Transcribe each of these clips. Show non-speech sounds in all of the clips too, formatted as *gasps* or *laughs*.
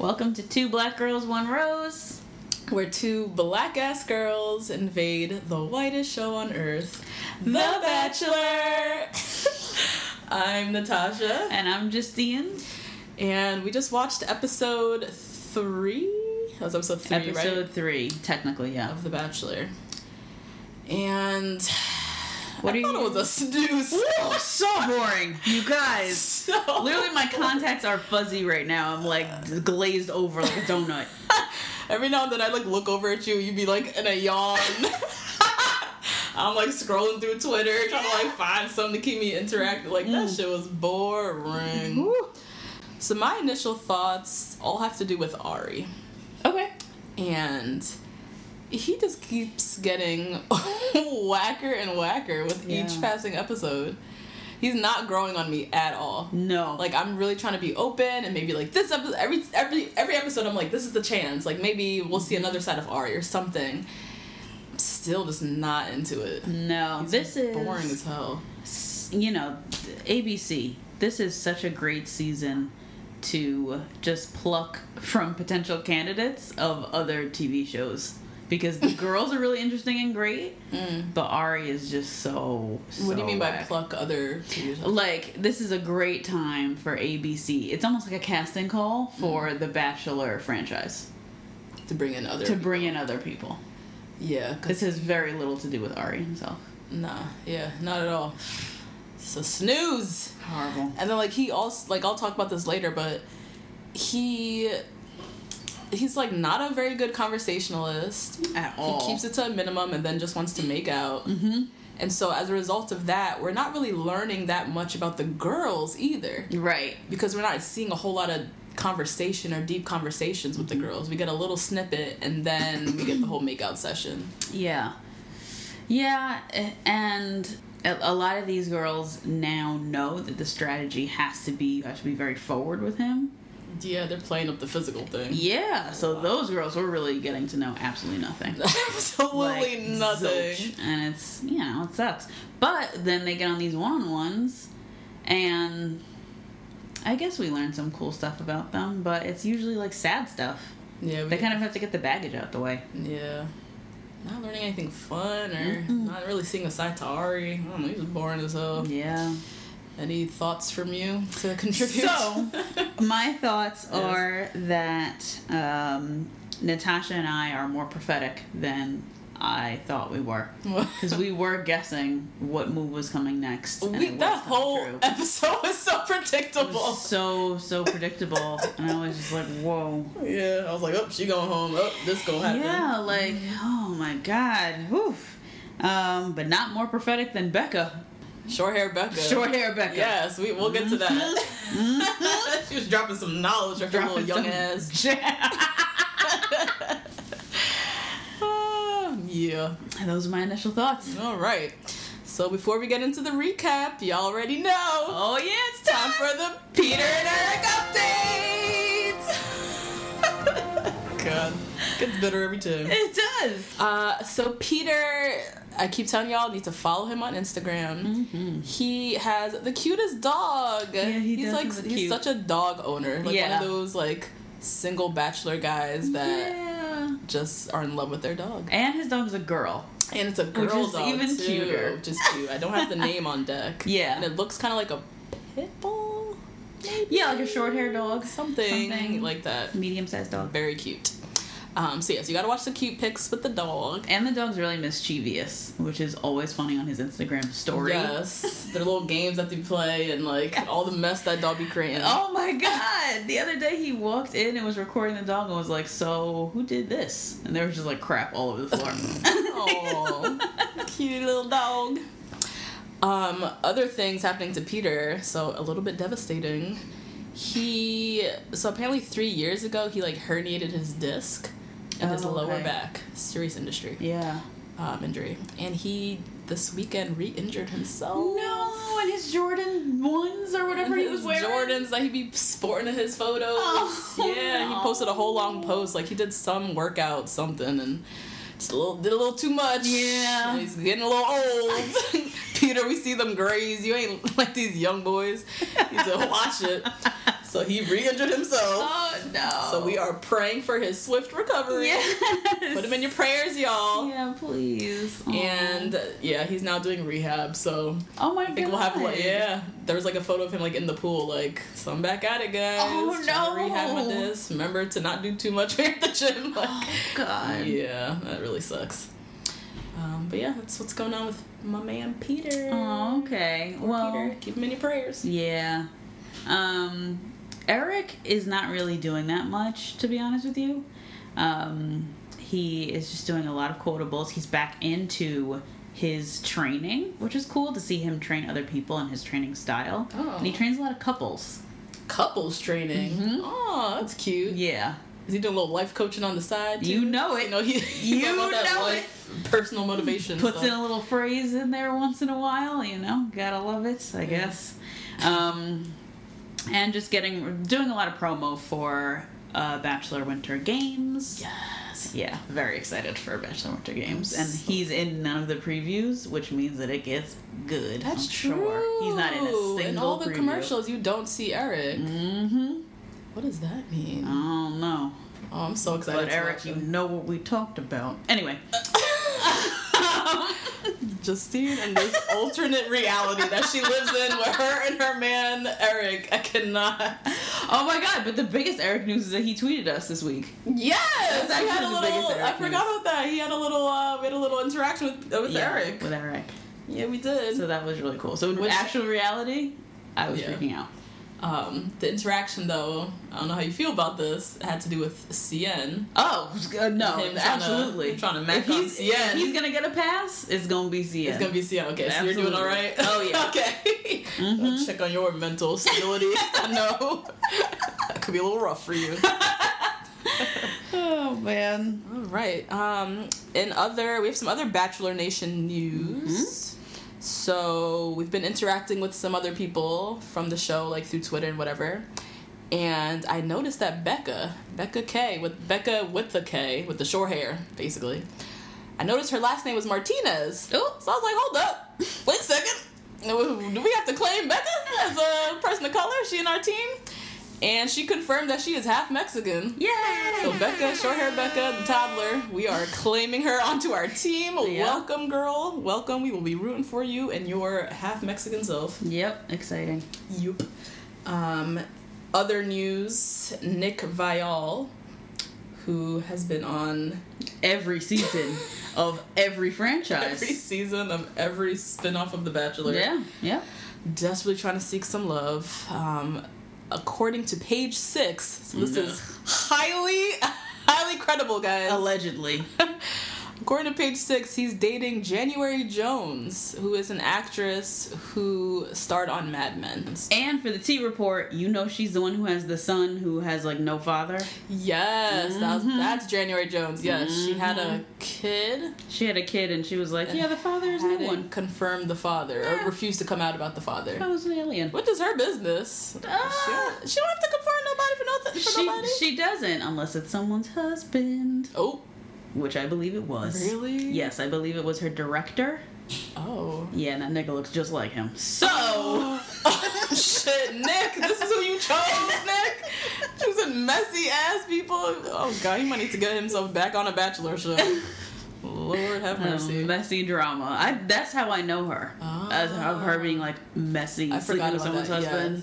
Welcome to Two Black Girls, One Rose. Where two black ass girls invade the whitest show on earth, The Bachelor. *laughs* I'm Natasha, And I'm Justine. and we just watched episode three. That was episode three, Episode right? three, technically, yeah. Of The Bachelor. And What I are thought you- it was a snooze. Oh, so boring, you *laughs* guys. So- Literally, my contacts are fuzzy right now. I'm like glazed over like a donut. *laughs* Every now and then I like look over at you, you'd be like in a yawn. *laughs* I'm like scrolling through Twitter trying to like find something to keep me interactive. Like that mm. shit was boring. So my initial thoughts all have to do with Arie. Okay. And he just keeps getting *laughs* whacker and whacker with each passing episode. He's not growing on me at all. No. Like I'm really trying to be open and maybe like this episode every every every episode I'm like this is the chance. Like maybe we'll see another side of Arie or something. I'm still just not into it. no. This is Boring as hell. you know, ABC. This is such a great season to just pluck from potential candidates of other TV shows because the girls are really interesting and great, *laughs* but Arie is just so. Mm. what do you so mean by pluck other? Like this is a great time for ABC. It's almost like a casting call for Mm. the Bachelor franchise to bring in other to bring in other people. Yeah, This has very little to do with Arie himself. nah, yeah, not at all. So snooze. Horrible. And then like he also like I'll talk about this later, but he he's like not a very good conversationalist. At all. He keeps it to a minimum and then just wants to make out. Mm-hmm. And so as a result of that, we're not really learning that much about the girls either, Right. because we're not seeing a whole lot of conversation or deep conversations with the Mm-hmm. girls. We get a little snippet and then we get the whole makeout session. Yeah. Yeah, and a, a lot of these girls now know that the strategy has to be you have to be very forward with him. Yeah, they're playing up the physical thing. Yeah, so those girls were really getting to know absolutely nothing. *laughs* Absolutely Like, nothing. zilch. And it's, you know, it sucks. But then they get on these one on ones, and I guess we learn some cool stuff about them, but it's usually like sad stuff. Yeah, They kind of have to get the baggage out the way. Yeah. Not learning anything fun or not really seeing a side to Arie. I don't mm, know, he's boring as hell. Yeah. Any thoughts from you to contribute? So, *laughs* my thoughts are that um, Natasha and I are more prophetic than I thought we were. *laughs* Because we were guessing what move was coming next. and we, that whole true. episode was so predictable. was so, so predictable. and I was just like, whoa. Yeah, I was like, oh, she going home. Oh, this gonna happen. Yeah, like, oh my god. Oof. Um, but not more prophetic than Becca. Short hair Becca. *laughs* Short hair Becca. Yes, we, we'll get to that. *laughs* she was dropping some knowledge of her little Dropping young ass. *laughs* Ah, yeah. Those are my initial thoughts. All right. So before we get into the recap, y'all already know. Oh yeah, it's Time for the Peter and Eric update. God, gets better every time. It does. Uh, so Peter, I keep telling y'all, need to follow him on Instagram. He has the cutest dog. Mm-hmm. Yeah, he he's does like he's cute. such a dog owner, like one of those like single bachelor guys that Yeah. just are in love with their dog. And his dog's a girl. And it's a girl is dog even too, cuter. which is cute. I don't have the name on deck. *laughs* Yeah. and it looks kind of like a pit bull, maybe? Yeah, like a short hair dog. something, Something. like that. Medium sized dog. Very cute. Um, so yes, you gotta watch the cute pics with the dog. And the dog's really mischievous, which is always funny on his Instagram story. Yes, *laughs* their little games that they play and like all the mess that dog be creating. Oh my god! The other day he walked in and was recording the dog and was like, "So who did this?" And there was just like crap all over the floor. oh, *laughs* cute little dog. Um, other things happening to Peter, so a little bit devastating. He so apparently three years ago he like herniated his disc in his Oh, lower okay. back, serious industry yeah. um, injury, and he this weekend re-injured himself. No, and his Jordan ones or whatever And he was wearing. Jordans that he'd be sporting in his photos. Oh, yeah, he posted a whole long post like he did some workout something and just a little did a little too much. Yeah. he's getting a little old. *laughs* Peter, we see them grays. You ain't like these young boys. You to watch it. *laughs* So he re-injured himself. Oh no. So we are praying for his swift recovery. Yes. Put him in your prayers, y'all. Yeah, please. Aw. And yeah, he's now doing rehab. So oh my god! I think god. we'll have like yeah. There was like a photo of him like in the pool, like so I'm back at it, guys. Oh, Trying no. rehab with this. Remember to not do too much *laughs* at the gym. Like, Oh god. yeah, that really sucks. Um, but yeah, that's what's going on with my man Peter. Oh, okay. Well, Peter, keep him in your prayers. Yeah. Um, Eric is not really doing that much, to be honest with you. Um, he is just doing a lot of quotables. He's back into his training, which is cool to see him train other people in his training style. Oh. And he trains a lot of couples. Couples training. Oh, that's cute. Mm-hmm. Yeah. Is he doing a little life coaching on the side? You know it. You know he. *laughs* You know life, Personal motivation. Puts stuff. in a little phrase in there once in a while, you know. Gotta love it, I guess. Um, and just getting doing a lot of promo for uh, Bachelor Winter Games. Yes. Yeah, very excited for Bachelor Winter Games, and he's in none of the previews, which means that it gets good. That's I'm true. Sure. He's not in a single In all the preview. commercials, you don't see Eric. Mm-hmm. What does that mean? Oh no, oh, I'm so excited. but Eric, you know what we talked about. Anyway, *laughs* *laughs* Justine and this alternate reality that she lives in, where her and her man Eric, I cannot. oh my god! But the biggest Eric news is that he tweeted us this week. Yes, That's had a little. I forgot news. about that. He had a little. Uh, we had a little interaction with uh, with Yeah, Eric. With Eric. Yeah, we did. So that was really cool. So in Which- actual reality, I was Yeah. freaking out. Um, the interaction though, I don't know how you feel about this. Had to do with CN. Oh uh, no, Him trying to- absolutely. trying to match if he's, CN. he's gonna get a pass, it's gonna be CN. It's gonna be CN. Okay, so you're doing all right. Oh, yeah. *laughs* okay. Mm-hmm. Check on your mental stability. I know that *laughs* *laughs* could be a little rough for you. Oh man. All right. Um, in other, we have some other Bachelor Nation news. So we've been interacting with some other people from the show, like through Twitter and whatever. And I noticed that Becca, Becca K, with Becca with the K, with the short hair, basically. I noticed her last name was Martinez. Oh. So I was like, hold up, wait a second. Do we have to claim Becca as a person of color? Is she in our team? And she confirmed that she is half Mexican. Yay! So Becca, short hair Becca, the toddler, we are claiming her onto our team. Yeah. Welcome, girl. Welcome. We will be rooting for you and your half Mexican self. Yep, exciting. Yup. Um, other news: Nick Viall, who has been on Every season of every franchise. *laughs* every season of every spin-off of The Bachelor. yeah, yeah. desperately trying to seek some love. Um, according to page six, so this is highly, *laughs* highly credible, guys. Allegedly. *laughs* According to page six, he's dating January Jones, who is an actress who starred on Mad Men. And for the T report, you know she's the one who has the son who has like no father. Yes, that was, Mm-hmm. that's January Jones. Yes, she had a kid. She had a kid and she was like, Yeah, the father is no one. confirmed the father or refused to come out about the I father, was an alien. which is her business. Ah. she, don't, she don't have to confirm nobody for nothing. For She nobody. she doesn't unless it's someone's husband. oh, which I believe it was. Really? Yes, I believe it was her director. Oh. Yeah, and that nigga looks just like him. So, *laughs* *laughs* Shit, Nick, this is who you chose, Nick. Choosing messy ass people. Oh god, he might need to get himself back on a bachelor show. Lord have *laughs* mercy. um, messy drama. I that's how I know her. As of her being like messy, I sleeping with someone's that, husband,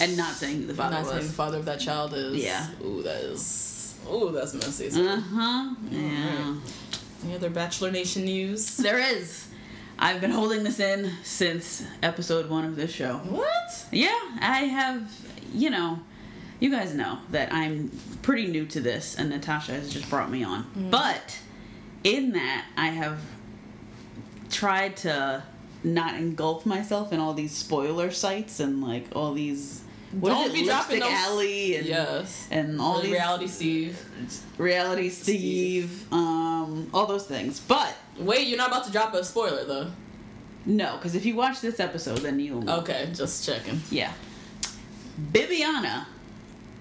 and not saying the father Not saying the father of that child is. Yeah. Ooh, that is. Ooh, that's messy. Uh huh. Yeah. Any other Bachelor Nation news? There is. I've been holding this in since episode one of this show. What? Yeah, I have, you know, you guys know that I'm pretty new to this, and Natasha has just brought me on. But in that, I have tried to not engulf myself in all these spoiler sites and like all these. What Don't be dropping those- Alley and Yes. and all these reality Steve. reality Steve, um, all those things. But Wait, you're not about to drop a spoiler though. no, because if you watch this episode, then you'll. Okay, just checking. Yeah. Bibiana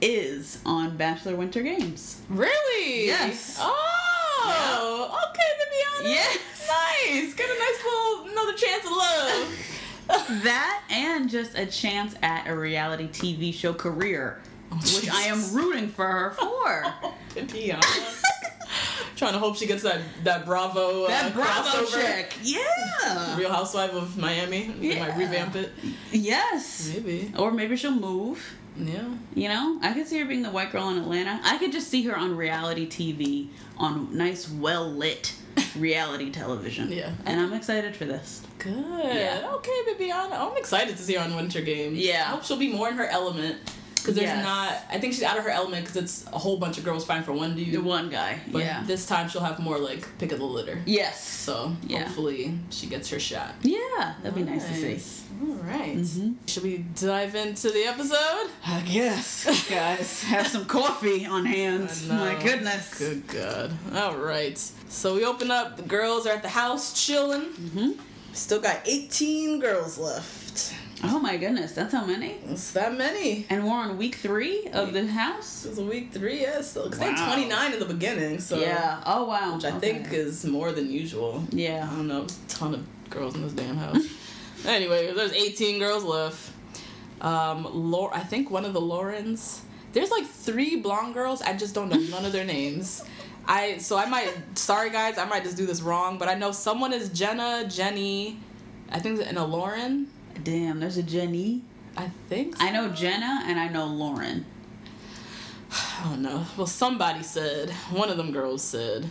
is on Bachelor Winter Games. Really? Yes. Oh, okay, Viviana. Yes. Nice. Get a nice little another chance of love. *laughs* That and just a chance at a reality TV show career, which I am rooting for her for. *laughs* Trying to hope she gets that that Bravo uh, that Bravo crossover. chick. Yeah. Real Housewife of Miami. They might revamp it. Yes. Maybe. Or maybe she'll move. Yeah. You know, I could see her being the white girl in Atlanta. I could just see her on reality TV, on nice, well lit *laughs* reality television. Yeah. And I'm excited for this. Good. Yeah. Okay, Bibiana. I'm excited to see her on Winter Games. Yeah. I hope she'll be more in her element. Because there's Yes. not. I think she's out of her element because it's a whole bunch of girls fighting for one dude. The one guy. But yeah. this time she'll have more like pick of the litter. yes. So Yeah. hopefully she gets her shot. Yeah, that'd be nice to see. All right. Mm-hmm. Should we dive into the episode? I guess, guys, *laughs* have some coffee on hand. My goodness. Good God. All right. So we open up. The girls are at the house chilling. Mm-hmm. Still got 18 girls left. Oh my goodness, that's how many? It's that many. And we're on week three of the house. It's week three, yes. Yeah, Because they had 29 in the beginning, so. yeah. Oh wow. Which I Okay. think is more than usual. Yeah. I don't know, a ton of girls in this damn house. *laughs* anyway, there's 18 girls left. Um, Laura, I think one of the Laurens. There's like three blonde girls. I just don't know none of their *laughs* names. I so I might. Sorry guys, I might just do this wrong, but I know someone is Jenna, Jenny. I think and a Lauren. Damn, there's a Jenny. I think. I know Jenna and I know Lauren. I don't know. Well, somebody said. One of them girls said.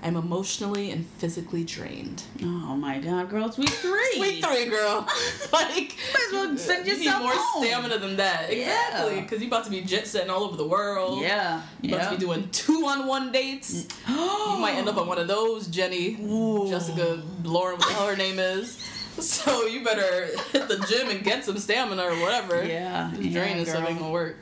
I'm emotionally and physically drained. Oh my god, girl, it's week three. *laughs* Week three, girl. *laughs* like, Might as well send you need more home. stamina than that. Exactly, Yeah. because you about to be jet setting all over the world. Yeah. You're about yeah. to be doing two on one dates. *gasps* you might end up on one of those, Jenny, Jessica, Lauren, what the hell her name is. *laughs* So you better hit the gym and get some stamina or whatever. Yeah, Just yeah, stuff girl. ain't gonna work.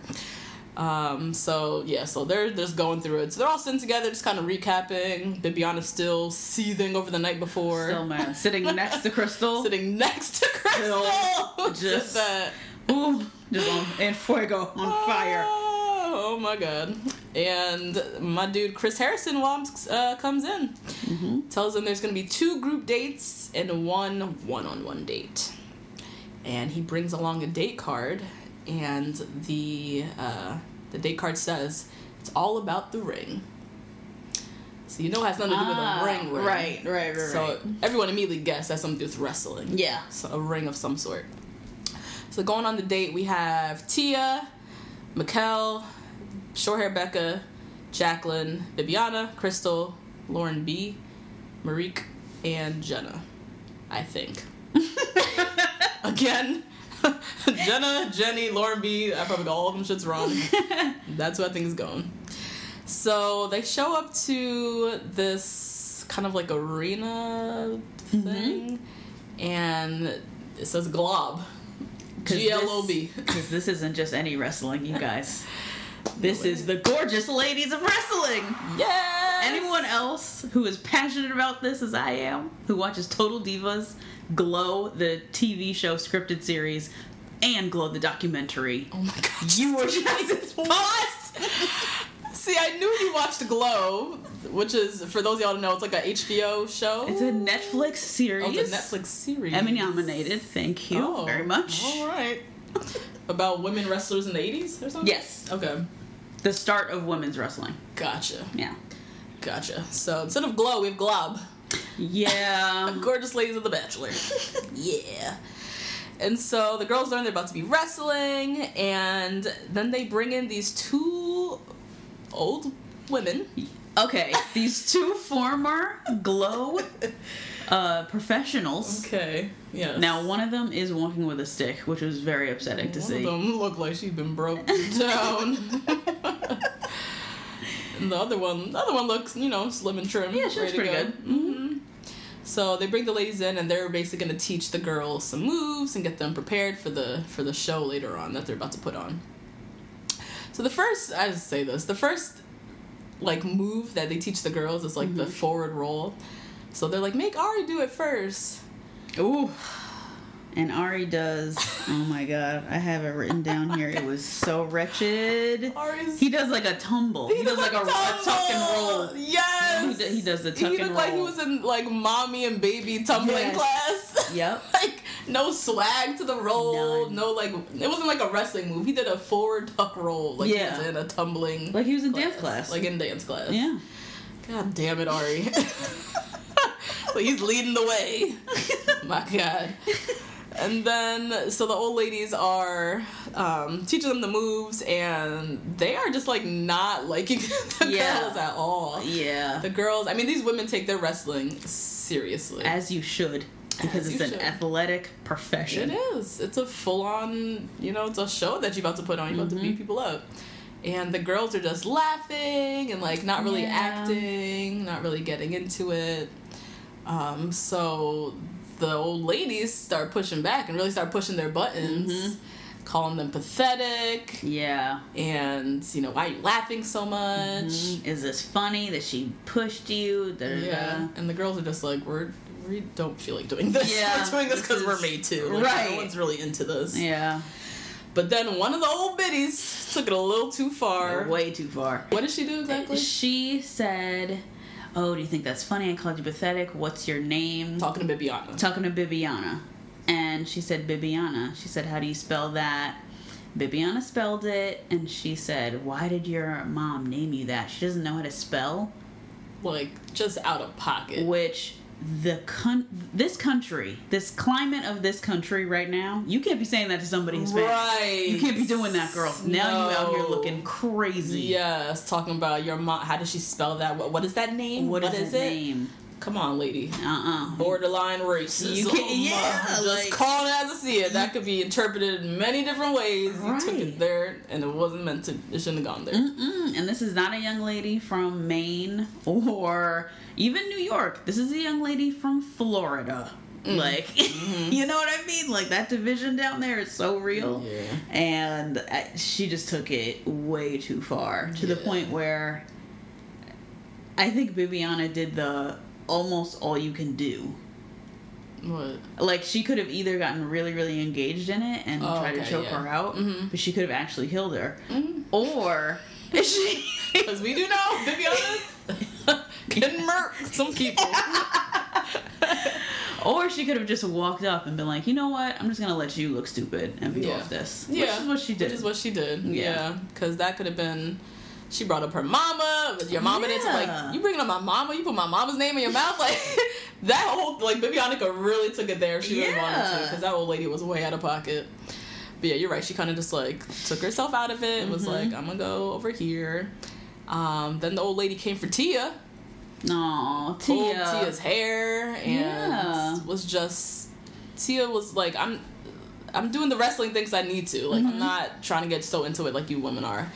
Um, so yeah, so they're just going through it. So they're all sitting together, just kind of recapping. Bibiana's still seething over the night before. Still mad. Sitting *laughs* next to Krystal. sitting next to Krystal. Just- *laughs* just that. Ooh, just on, in fuego, on fire. Oh, my god. And my dude Chris Harrison uh, comes in. Mm-hmm. Tells them there's going to be two group dates and one one on one date. And he brings along a date card, and the, uh, the date card says, It's all about the ring. So you know it has nothing to do with Ah, a ring, ring. right, right, right, So right. everyone immediately guessed that's something to do with wrestling Yeah. so a ring of some sort. So going on the date, we have Tia, Mikkel, short hair Becca, Jacqueline, Bibiana, Krystal, Lauren B, Marikh, and Jenna. I think. *laughs* Again, *laughs* Jenna, Jenny, Lauren B. I probably got all of them shits wrong. *laughs* That's where things going. So they show up to this kind of like arena mm-hmm. thing, and it says Glob. G L O B. Because *laughs* this isn't just any wrestling, you guys. *laughs* This is the gorgeous ladies of wrestling. Yes. Anyone else who is passionate about this as I am, who watches Total Divas, Glow, the TV show scripted series, and Glow, the documentary, Oh my god. you were *laughs* just What? See, I knew you watched Glow. which is for those of y'all to know, it's like a HBO show. It's a Netflix series. Oh, it's a Netflix series. Emmy nominated. Thank you Oh, very much. All right. About women wrestlers in the 80s or something? Yes, Okay. the start of women's wrestling. Gotcha. Yeah. Gotcha. So instead of Glow, we have Glob. Yeah. *laughs* Gorgeous ladies of The Bachelor. *laughs* yeah. And so the girls learn they're about to be wrestling, and then they bring in these two old women. Okay, these two former Glow uh, professionals. Okay. Yeah. Now, one of them is walking with a stick, which was very upsetting to One see. of them look like she's been broke down. and the other one, the other one looks, you know, slim and trim. Yeah, she looks pretty go. good. Mm-hmm. So they bring the ladies in, and they're basically going to teach the girls some moves and get them prepared for the for the show later on that they're about to put on. So the first, I just say this, the first like move that they teach the girls is like Mm-hmm. the forward roll. So they're like, make Arie do it first. Ooh. And Arie does. Oh my god, I have it written down here. It was so wretched. Arie's He does like a tumble. He, does like a, a tuck and roll. He, Yes. d- he does the tuck He tuck looked like he was in like mommy and baby tumbling Yes. class. *laughs* Yep. like no swag to the roll, None. no like it wasn't like a wrestling move. He did a forward tuck roll, like Yeah. he was in a tumbling. Like he was in dance class. like in dance class. Yeah. God damn it, Arie. *laughs* so he's leading the way. *laughs* My God. And then, so the old ladies are um, teaching them the moves, and they are just like not liking *laughs* the Yeah. girls at all. Yeah. The girls, I mean, these women take their wrestling seriously. As you should. Because As it's an should. athletic profession. It is. It's a full on, you know, it's a show that you're about to put on. You're about to Mm-hmm. beat people up. And the girls are just laughing and like not really Yeah. acting, not really getting into it. Um, so the old ladies start pushing back and really start pushing their buttons, Mm-hmm. calling them pathetic. Yeah. And, you know, why are you laughing so much? Is this funny that she pushed you? Da, da, da. Yeah. And the girls are just like, we're. We don't feel like doing this. Yeah, *laughs* we're doing this this because we're made to. Like, Right. No one's really into this. Yeah. But then one of the old biddies took it a little too far. Way too far. What did she do exactly? She said, Oh, do you think that's funny? I called you pathetic. What's your name? Talking to Bibiana. Talking to Bibiana. And she said, Bibiana. She said, How do you spell that? Bibiana spelled it, and she said, Why did your mom name you that? She doesn't know how to spell. like just out of pocket. Which the con- this country, this climate of this country right now, you can't be saying that to somebody Hispanic. Right. You can't be doing that, girl. Now you out here looking crazy. Yes, talking about your mom. How does she spell that? What, what is that name? What is, is that it? name? Come on, lady. Uh uh Borderline racist. You can't- yeah, just like- calling it as I see it. That could be interpreted in many different ways. You took it there, and it wasn't meant to. It shouldn't have gone there. Mm, and this is not a young lady from Maine or even New York. This is a young lady from Florida. Mm. Like, *laughs* Mm-hmm. you know what I mean? Like, that division down there is so real. Yeah. And uh, she just took it way too far to the point where I think Bibiana did the almost all you can do. What? Like, she could have either gotten really, really engaged in it and Oh, tried to choke yeah. her out, Mhm. but she could have actually killed her. Or is she. *laughs* Because we do know Bibiana can murk some people. *laughs* Or she could have just walked up and been like, you know what? I'm just gonna let you look stupid and be Yeah. off this. Yeah, Which is what she did. Which is what she did. Yeah. Yeah, because that could have been. She brought up her mama. Your mama didn't like you bringing up my mama. You put my mama's name in your mouth. *laughs* Like that whole like Bibionica really took it there. She really wanted to because that old lady was way out of pocket. But yeah, you're right. She kind of just like took herself out of it. and Was Mm-hmm. like, I'm gonna go over here. Um, then the old lady came for Tia. Pulled Tia. Tia's hair and Yeah. was just Tia was like I'm I'm doing the wrestling things I need to. Like Mm-hmm. I'm not trying to get so into it like you women are.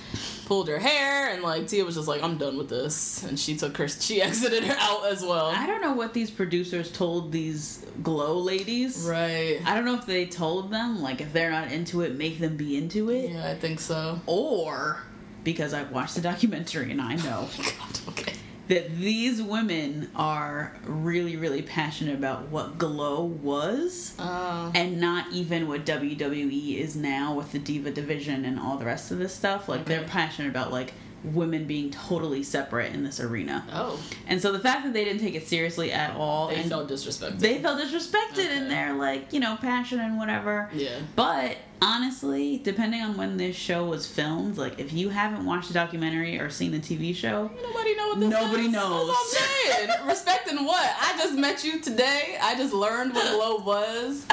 Pulled her hair and like Tia was just like I'm done with this and she took her she *laughs* exited her out as well. I don't know what these producers told these glow ladies. Right. I don't know if they told them, like, if they're not into it, make them be into it. Yeah, I think so. Or because I've watched the documentary and I know *laughs* God, okay. That these women are really, really passionate about what Glow was Uh, and not even what WWE is now with the Diva division and all the rest of this stuff. Like, they're passionate about, like, women being totally separate in this arena. Oh, And so the fact that they didn't take it seriously at all they felt disrespected. they felt disrespected in Okay. their like, you know, passion and whatever. Yeah. But honestly, depending on when this show was filmed, like if you haven't watched the documentary or seen the TV show, Nobody know what this Nobody is. knows. What I'm saying. *laughs* Respecting what? I just met you today. I just learned what Glow was.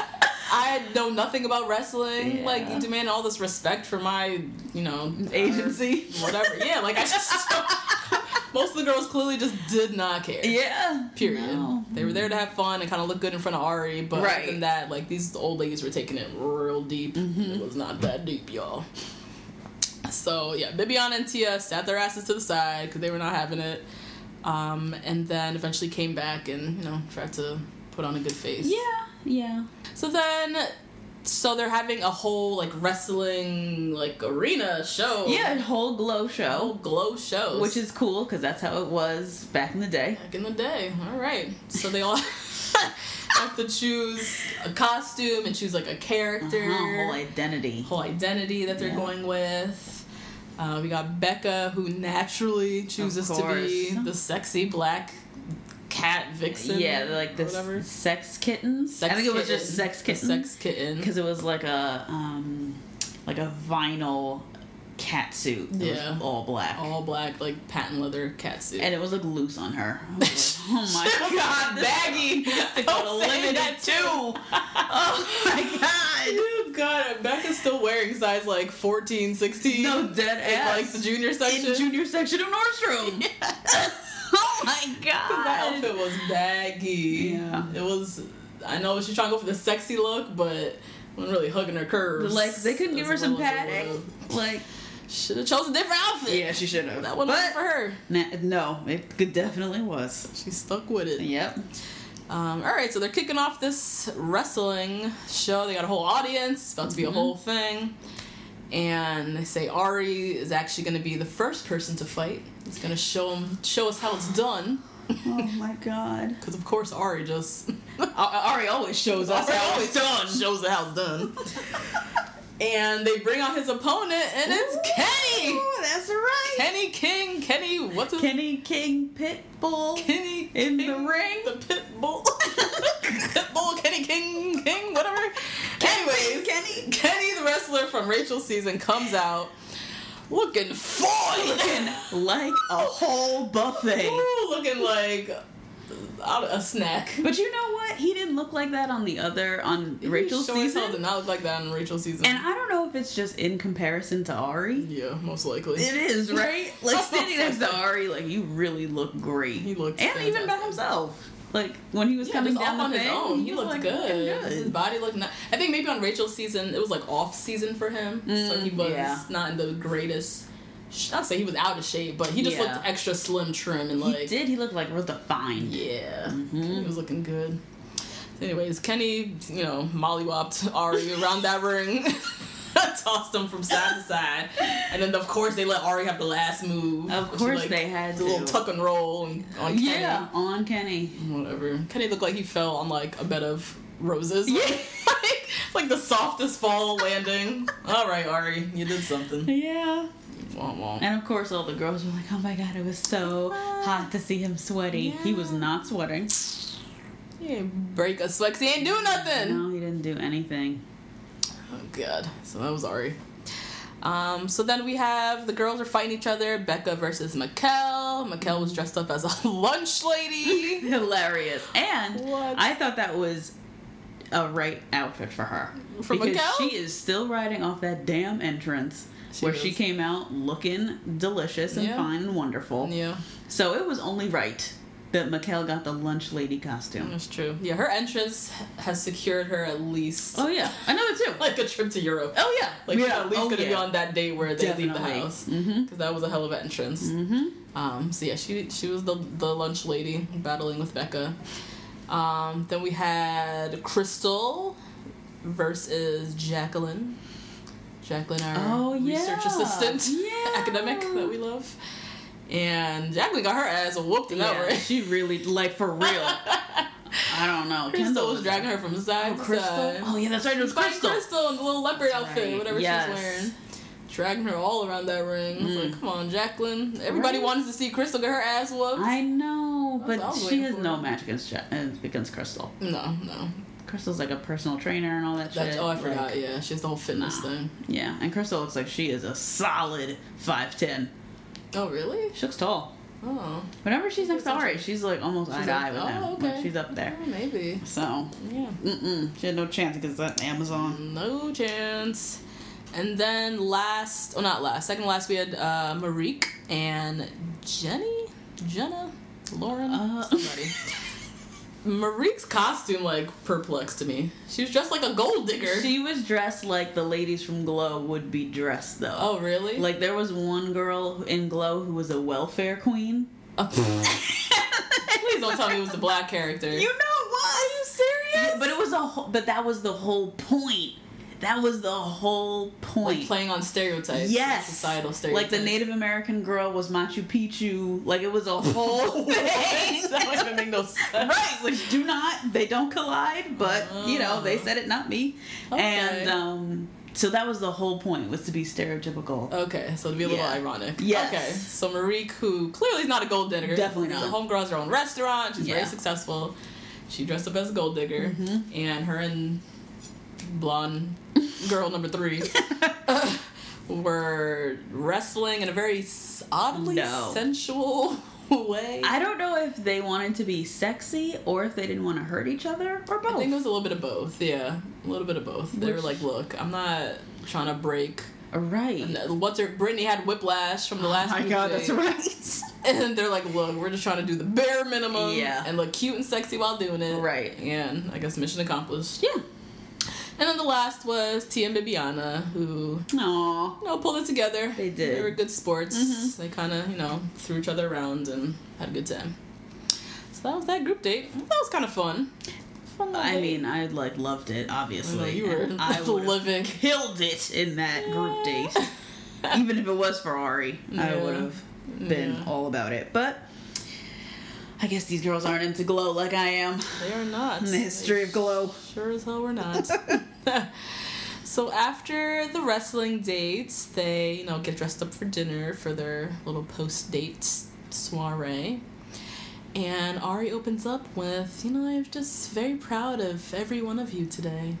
I know nothing about wrestling. Yeah. Like you demand all this respect for my, you know, Agency. whatever. Yeah, like I just *laughs* most of the girls clearly just did not care. yeah, Period. No. They were there to have fun and kind of look good in front of Arie, but Right. other than that, like these old ladies were taking it real deep. Mm-hmm. It was not that deep, y'all. So yeah, Bibiana and Tia sat their asses to the side because they were not having it, um, and then eventually came back and you know tried to put on a good face. Yeah, yeah. So then, so they're having a whole like wrestling like arena show. Yeah, a whole glow whole show, glow show. which is cool because that's how it was back in the day. back in the day. All right. So they all *laughs* have to choose a costume and choose like a character, Uh-huh, whole identity. whole identity that they're Yeah. going with. Uh, we got Becca, who naturally chooses to be the sexy black cat vixen. Yeah, like whatever. sex kittens. Sex I think it was kitten. just sex The. Sex kitten. because it was like a um like a vinyl cat suit. It Yeah. was all black. all black, like patent leather cat suit. and it was like loose on her. Like, *laughs* oh my god, baggy. Don't say limited that too. *laughs* Oh my god. Oh god, Becca's still wearing size like 14, 16. No dead in, ass. like the junior section. In junior section of Nordstrom. *laughs* *laughs* oh my god. that outfit was baggy. Yeah. It was. I know she's trying to go for the sexy look, but wasn't really hugging her curves. Like they couldn't give her some well as it padding. Like Should have chosen a different outfit. yeah, she should have. that one wasn't for her. Nah, no, it definitely was. She stuck with it. Yep. Um, all right, so they're kicking off this wrestling show. They got a whole audience. It's about to be Mm-hmm. a whole thing. And they say Arie is actually going to be the first person to fight. He's going to show him, show us how it's done. Oh my god. *laughs* Because of course Arie just Arie always shows us Arie how always it's done. Shows the how it's done. and they bring out his opponent, and it's Kenny. That's right. Kenny King. Kenny. What's his Kenny King Pitbull. Kenny In the ring? The pit bull. *laughs* pit bull, Kenny King, King, whatever. Anyways, Kenny. Kenny, the wrestler from Rachel season, comes out looking fine. Looking like a whole buffet. Ooh, looking like a snack. But you know what? He didn't look like that on the other on Rachel's He sure season. did not look like that on Rachel's season. And I don't know if it's just in comparison to Arie. yeah, most likely. It is, right? *laughs* Like standing next to Arie, like you really look great. He looked and even by himself. Like when he was Yeah, coming down on his thing, own. He was, looked like, good. looking His body looked. Not, I think maybe on Rachel's season it was like off season for him, so he Mm, was yeah. not in the greatest. I'd say he was out of shape, but he just Yeah. looked extra slim, trim, and He like did. He looked like real defined. yeah, Mm-hmm. he was looking good. Anyways, Kenny, you know, mollywopped Arie around that ring. *laughs* *laughs* Tossed them from side to side, and then of course they let Arie have the last move. Of course like, they had the little to. tuck and roll on Kenny. Yeah, on Kenny. Whatever. Kenny looked like he fell on like a bed of roses. Yeah. *laughs* like, like the softest fall landing. *laughs* All right, Arie, you did something. Yeah. And of course, all the girls were like, "Oh my god, it was so hot to see him sweaty. He was not sweating. He ain't break a sweat. he ain't do nothing. No, he didn't do anything. Oh god. So that was Arie. Um, so then we have the girls are fighting each other. Becca versus Mikkel. Mikkel was dressed up as a *laughs* lunch lady. *laughs* Hilarious. And What? I thought that was a right outfit for her For because Mikkel? she is still riding off that damn entrance She where she came out looking delicious and Yeah. fine and wonderful. yeah, So it was only right that Mikkel got the lunch lady costume. that's true. Yeah, her entrance has secured her at least Oh yeah, I know it too. *laughs* like a trip to Europe. oh yeah, Like yeah. she's at least oh, gonna yeah. be on that date where they leave the Definitely. house because that was a hell of an entrance. Mm-hmm. Um, so yeah, she she was the the lunch lady battling with Becca. Um, then we had Krystal versus Jacqueline. Jacqueline, our Oh, yeah. research assistant, *laughs* academic that we love. And Jacqueline got her ass whooped in that Yeah, ring. she really like for real. *laughs* I don't know. Krystal Kendall was dragging her from the side Oh, to Krystal. side. Oh yeah, that's right. It was Krystal. Krystal in the little leopard outfit, right. whatever Yes. she's wearing. dragging her all around that ring. I was like, come on, Jacqueline. Everybody Mm. Right? wanted to see Krystal get her ass whooped. I know, but I she has no match against Ja- uh, against Krystal. no, no. Krystal's like a personal trainer and all that That's, shit. oh, I like- forgot. Yeah, she has the whole fitness Nah. thing. Yeah, and Krystal looks like she is a solid five ten. Oh, really? She looks tall. Oh, Whenever she's next to Arie, she's like almost eye to eye with oh, him. okay. Like, she's up there. oh, maybe. So, Yeah. mm-mm, she had no chance against that Amazon. No chance. And then last, oh not last, second to last, we had uh, Marikh and Jenny, Jenna, Lauren, Uh. somebody. *laughs* Marikh's costume like perplexed me. She was dressed like a gold digger. She was dressed like the ladies from Glow would be dressed, though. oh really? Like there was one girl in Glow who was a welfare queen. Oh. *laughs* Please don't tell me it was the black character. You know what? Are you serious? But it was a whole, but that was the whole point. That was the whole point. like playing on stereotypes. yes, Societal stereotypes. Like the Native American girl was Machu Picchu. Like it was a whole *laughs* thing. that don't even make no *laughs* sense. right, which do not they don't collide, but you know they said it, not me. Okay. And um, so that was the whole point was to be stereotypical. Okay, so to be a little Yeah. ironic. Yes. Okay, so Marikh, who clearly is not a gold digger, Definitely not. The homegirl has her own restaurant. She's very successful. She dressed up as a gold digger, Mm-hmm. and her and blonde girl number three *laughs* uh, were wrestling in a very oddly No. sensual way. I don't know if they wanted to be sexy or if they didn't want to hurt each other or both. I think it was a little bit of both. Yeah, a little bit of both. They were like, "Look, I'm not trying to break." right. What's her? Brittany had whiplash from the last. oh my god, that's right. *laughs* And they're like, look, we're just trying to do the bare minimum Yeah. and look cute and sexy while doing it. Right. And I guess mission accomplished. yeah. And then the last was Tia and Bibiana, who, Aw. you know, pulled it together. They did. Mm-hmm. They were good sports. They kind of, you know, threw each other around and had a good time. So that was that group date. That was kind of fun. Fun I date. mean, I like loved it, obviously. I know, you were I *laughs* living. killed it in that group date. *laughs* Even if it was for Arie, I would have been Yeah. all about it. But I guess these girls aren't into glow like I am. They are not. In the history of glow. Sure as hell we're not. *laughs* *laughs* so after the wrestling dates, they, you know, get dressed up for dinner for their little post date soiree. And Arie opens up with, you know, I'm just very proud of every one of you today.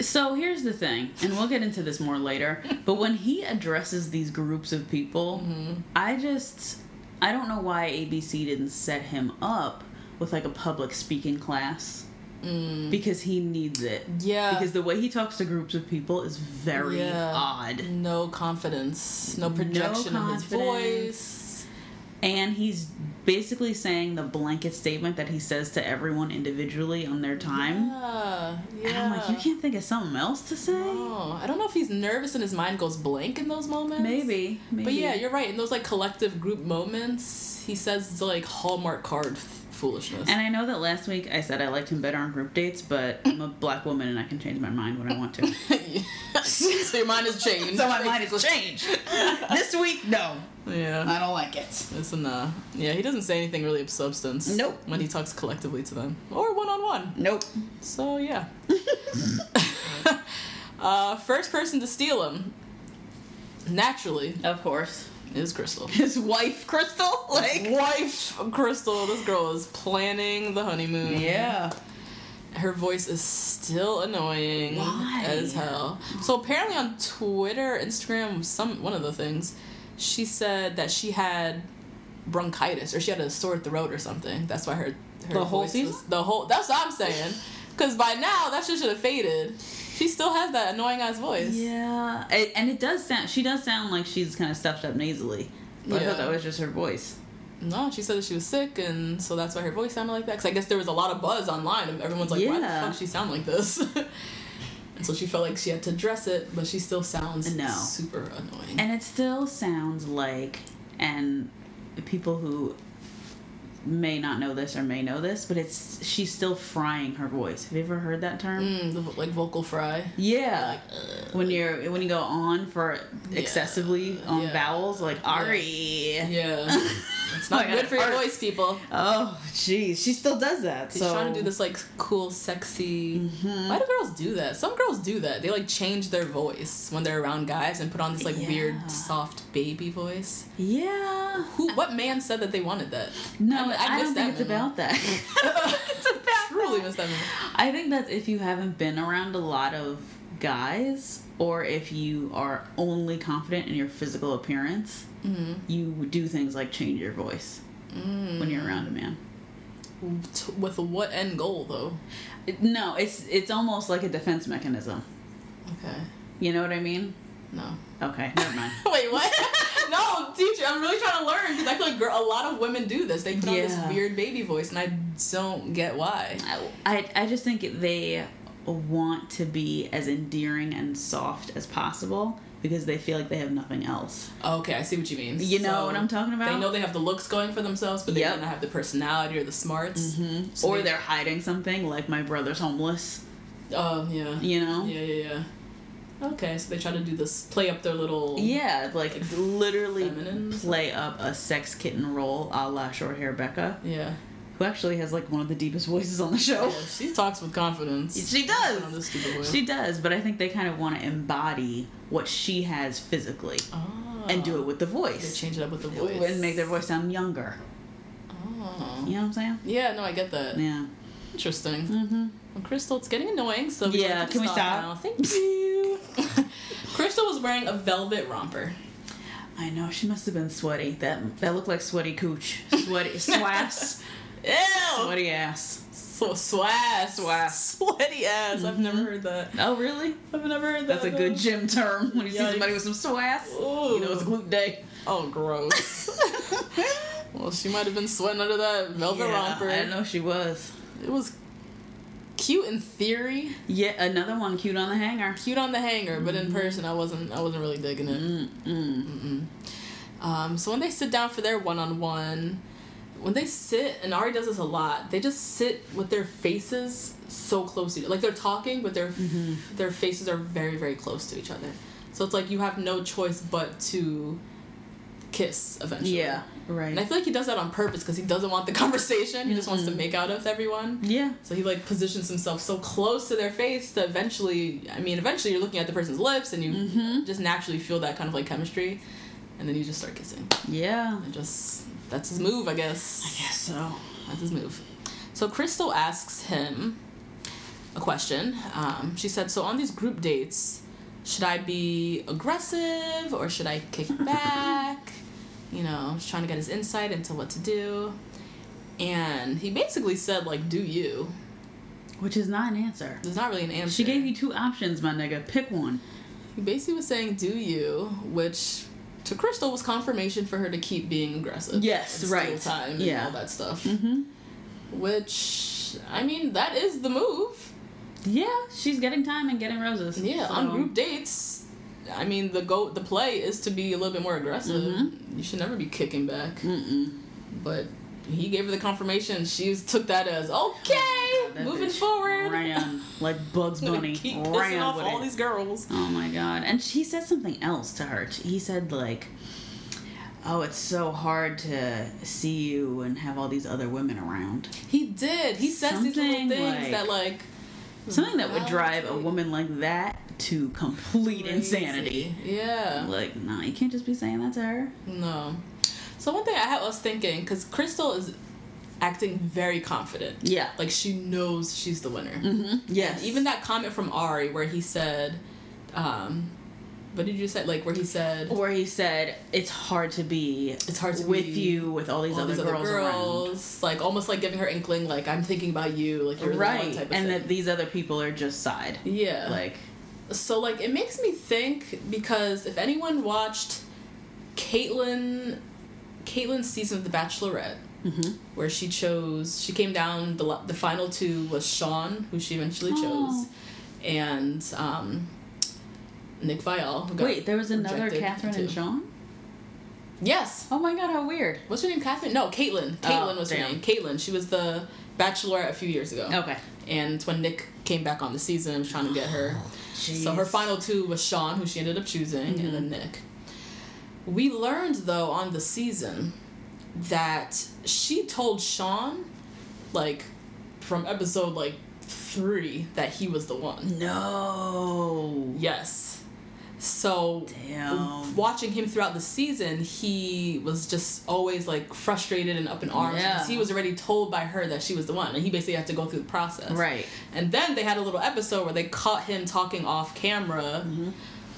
So here's the thing, and we'll get into this more later. *laughs* But when he addresses these groups of people, Mm-hmm. I just I don't know why ABC didn't set him up with like a public speaking class. Because he needs it. Mm. Yeah. Because the way he talks to groups of people is very Yeah. odd. No confidence, no projection of his voice. And he's basically saying the blanket statement that he says to everyone individually on their time. Yeah, yeah. And I'm like, you can't think of something else to say? Oh, I don't know if he's nervous and his mind goes blank in those moments. Maybe. Maybe. But yeah, you're right. In those like collective group moments, he says like Hallmark card foolishness. And I know that last week I said I liked him better on group dates, but I'm a black woman and I can change my mind when I want to. *laughs* so your mind has changed. so my mind has changed. this week, no. Yeah. I don't like it. It's a nah. Yeah, he doesn't say anything really of substance. Nope. When he talks collectively to them. Or one on one. Nope. So yeah. *laughs* uh, first person to steal him, naturally, Of course. Is Krystal. His wife, Krystal? *laughs* Like. Wife Krystal, this girl is planning the honeymoon. Yeah. her voice is still annoying Why? as hell. So apparently on Twitter, Instagram, some one of the things, she said that she had bronchitis or she had a sore throat or something. That's why her, her The whole season? was the whole. That's what I'm saying. Because by now that shit should have faded. She still has that annoying ass voice. Yeah. It, and it does sound, she does sound like she's kind of stuffed up nasally. But I thought that was just her voice. No, she said that she was sick, and so that's why her voice sounded like that. Because I guess there was a lot of buzz online, and everyone's like, "Why the fuck she sound like this?" *laughs* and so she felt like she had to dress it, but she still sounds No. super annoying. And it still sounds like, and people who may not know this or may know this, but it's she's still frying her voice. Have you ever heard that term? Mm, the, like vocal fry. Yeah. when you're when you go on for excessively on Yeah. vowels, like Arie. Yeah, that's *laughs* It's not yeah, good for your voice, people. Oh, jeez, she still does that. She's so trying to do this like cool, sexy. Mm-hmm. Why do girls do that? Some girls do that. They like change their voice when they're around guys and put on this like Yeah. weird, soft baby voice. Yeah. Who? What man said that they wanted that? No, I, *laughs* *laughs* I, don't think that it's about that. it's about Truly that. that. I think that's if you haven't been around a lot of guys, or if you are only confident in your physical appearance, Mm-hmm. you do things like change your voice when Mm. you're around a man. T- With what end goal though? It- no, it's it's almost like a defense mechanism. Okay. You know what I mean? No. Okay, never mind. *laughs* Wait, what? *laughs* no, teacher, I'm really trying to learn because I feel like girl, a lot of women do this. They put on this weird baby voice, and I don't get why. I, I just think they want to be as endearing and soft as possible because they feel like they have nothing else. Okay, I see what you mean. You know what I'm talking about? They know they have the looks going for themselves, but they Yep. do not have the personality or the smarts. Mm-hmm. or they're hiding something, like my brother's homeless. Oh yeah. You know? Yeah, yeah, yeah. Okay, so they try to do this, play up their little. Yeah, like literally Feminine? play up a sex kitten role a la short hair Becca, Yeah. who actually has like one of the deepest voices on the show. Yeah, she talks with confidence. She does. On this stupid voice. She does, but I think they kind of want to embody what she has physically oh. and do it with the They voice. change it up with the voice. And make their voice sound younger. Oh. You know what I'm saying? Yeah, no, I get that. Yeah. Interesting. Mm-hmm. Well, Krystal, it's getting annoying, so Yeah, can we stop? now. Thank *laughs* you. *laughs* Krystal was wearing a velvet romper. I know she must have been sweaty. That that looked like sweaty cooch, sweaty *laughs* swass, Ew! sweaty ass. So swass. Swass. Sweaty ass. I've never mm-hmm. heard that. Oh really? I've never heard that. That's a good gym term when you see somebody with some swass. Ooh. You know it's glute day. Oh, gross. *laughs* well, she might have been sweating under that velvet Yeah, romper. I know she was. It was cute in theory, Yeah, another one cute on the hanger. cute on the hanger, but Mm-hmm. in person, I wasn't. I wasn't really digging it. Mm-mm. Um, so when they sit down for their one-on-one, when they sit, and Arie does this a lot, they just sit with their faces so close to each like they're talking, but their Mm-hmm. their faces are very very close to each other. So it's like you have no choice but to kiss eventually. Yeah, right. And I feel like he does that on purpose because he doesn't want the *laughs* conversation. He just wants to make out with everyone. yeah, So he like positions himself so close to their face that eventually, I mean, eventually you're looking at the person's lips and you Mm-hmm. just naturally feel that kind of like chemistry, and then you just start kissing. yeah. And just that's his move, I guess. I guess so. That's his move. So Krystal asks him a question. Um, she said, "So on these group dates, should I be aggressive or should I kick *laughs* back?" You know, she's trying to get his insight into what to do. And he basically said, like, "Do you?" Which is not an answer. There's not really an answer. She gave you two options, my nigga. Pick one. He basically was saying, "Do you?" Which to Krystal was confirmation for her to keep being aggressive. Yes, right. Time and Yeah. all that stuff. Mm-hmm. Which I mean, that is the move. Yeah, she's getting time and getting roses. Yeah, So- on group dates. I mean, the go the play is to be a little bit more aggressive. Mm-hmm. You should never be kicking back. Mm-mm. But he gave her the confirmation. She took that as okay, That moving forward. Ran like Bugs *laughs* Bunny. keep pissing ran off all it. these girls. Oh my god. And she said something else to her. He said like Oh, it's so hard to see you and have all these other women around. He did. He says these little Something things like- that like Something that would drive a woman like that to complete insanity. Yeah. Like, no, you can't just be saying that to her. No. So one thing I was thinking, because Krystal is acting very confident. Yeah. Like she knows she's the winner. Mm-hmm. Yes. Even that comment from Arie where he said, um, what did you say? Like where he said, where he said it's hard to be It's hard to with you with all these all other these girls, other around. like almost like giving her inkling, like I'm thinking about you, like you're the one Right. type of And thing. that these other people are just side. yeah, Like so like it makes me think because if anyone watched Kaitlyn Kaitlyn's season of The Bachelorette Mm-hmm. where she chose she came down the the final two was Shawn who she eventually chose Oh. and um Nick Viall Wait, there was another Catherine and. Sean? yes Oh my god, how weird. what's her name Catherine no Kaitlyn Kaitlyn Oh, was her name Kaitlyn she was the Bachelorette a few years ago Okay. and it's when Nick came back on the season and was trying to get her oh, So her final two was Shawn, who she ended up choosing, and then mm-hmm. Nick. We learned though on the season that she told Shawn, like, from episode like three, that he was the one. No. Yes. So Damn. watching him throughout the season, he was just always like frustrated and up in arms Yeah. because he was already told by her that she was the one, and he basically had to go through the process. Right. And then they had a little episode where they caught him talking off camera Mm-hmm.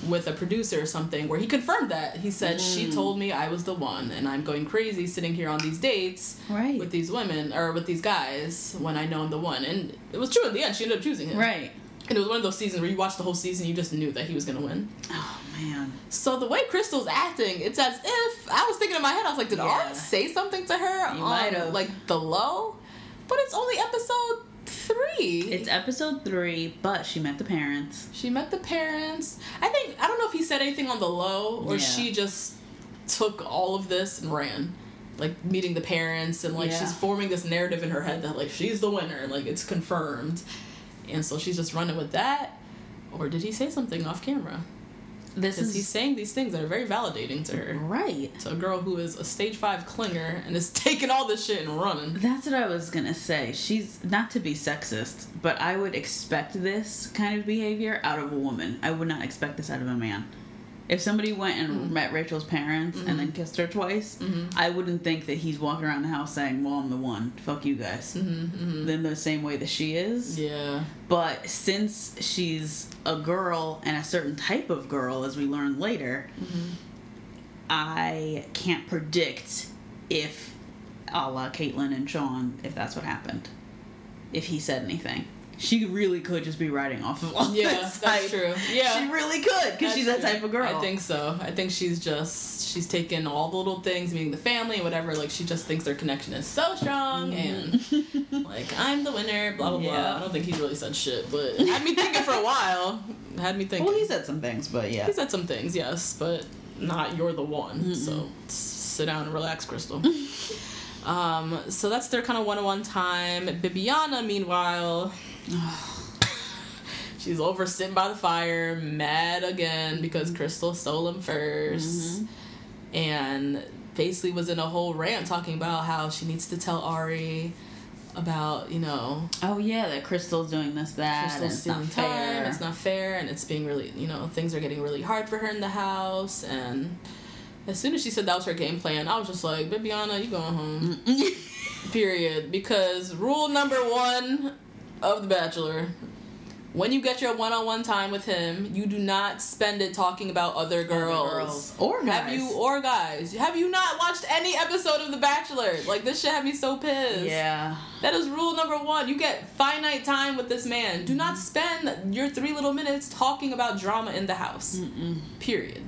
with a producer or something, where he confirmed that he said Mm. she told me I was the one, and I'm going crazy sitting here on these dates Right. with these women or with these guys when I know I'm the one, and it was true in the end. She ended up choosing him. Right. And it was one of those seasons where you watched the whole season, you just knew that he was gonna win. Oh man. So the way Krystal's acting, it's as if I was thinking in my head, I was like, did Yeah. Arie say something to her You on like the low? But it's only episode three. It's episode three, but she met the parents. she met the parents. I think I don't know if he said anything on the low or Yeah. she just took all of this and ran. Like meeting the parents and like Yeah. she's forming this narrative in her head that like she's the winner, like it's confirmed. And so she's just running with that. Or did he say something off camera? This Because is he's saying these things that are very validating to her. right. to a girl who is a stage five clinger and is *laughs* taking all this shit and running. That's what I was gonna say. She's not to be sexist, but I would expect this kind of behavior out of a woman. I would not expect this out of a man. If somebody went and Mm-hmm. met Rachel's parents and then kissed her twice, I wouldn't think that he's walking around the house saying, "Well, I'm the one. Fuck you guys." Mm-hmm, In the same way that she is. Yeah. But since she's a girl and a certain type of girl, as we learn later, I can't predict if, a la Kaitlyn and Shawn, if that's what happened. If he said anything. She really could just be riding off of all Yeah, this that's hype. true. Yeah. She really could, because she's that true. type of girl. I think so. I think she's just she's taken all the little things, meeting the family and whatever. Like she just thinks their connection is so strong and like I'm the winner. Blah blah Yeah. blah. I don't think he's really said shit, but *laughs* had me thinking for a while. Had me thinking. Well, he said some things, but yeah. He said some things, yes, but not you're the one. So sit down and relax, Krystal. *laughs* um, so that's their kind of one-on-one time. Bibiana, meanwhile, *sighs* she's over sitting by the fire, mad again because mm-hmm. Krystal stole him 1st mm-hmm. and basically was in a whole rant talking about how she needs to tell Arie about you know Oh, yeah, that Krystal's doing this, that, Krystal's it's not fair. time. It's not fair, and it's being really, you know, things are getting really hard for her in the house. And as soon as she said that was her game plan, I was just like, Bibiana, you going home. *laughs* Period. Because rule number one of The Bachelor. When you get your one-on-one time with him, you do not spend it talking about other girls, girls. Or Have you or guys? Have you not watched any episode of The Bachelor? Like this shit had me so pissed. Yeah. That is rule number one. You get finite time with this man. Do not spend your three little minutes talking about drama in the house. Period.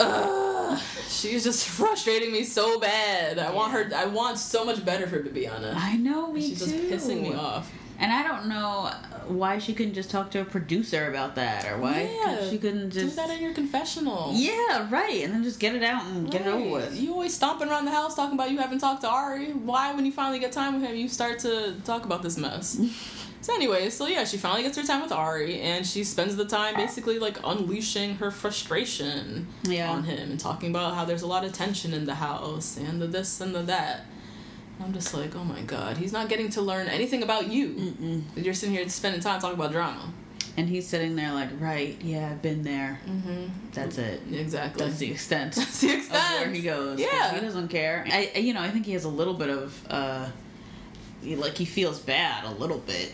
Ugh, she's just *laughs* frustrating me so bad. I want her. I want so much better for Bibiana. I know, me She's too. just pissing me off. And I don't know why she couldn't just talk to a producer about that, or why Yeah, she couldn't just. do that in your confessional. yeah, right, and then just get it out and get it over with. You always stomping around the house talking about you haven't talked to Arie. Why, when you finally get time with him, you start to talk about this mess? *laughs* so, anyway, so yeah, she finally gets her time with Arie, and she spends the time basically like unleashing her frustration Yeah. on him and talking about how there's a lot of tension in the house and the this and the that. I'm just like, oh my god, he's not getting to learn anything about you. You're sitting here spending time talking about drama. And he's sitting there like, right, yeah, I've been there. Mm-hmm. That's it. Exactly. That's the extent. *laughs* That's the of extent. where he goes. Yeah. he doesn't care. I- you know, I think he has a little bit of, uh, like he feels bad a little bit.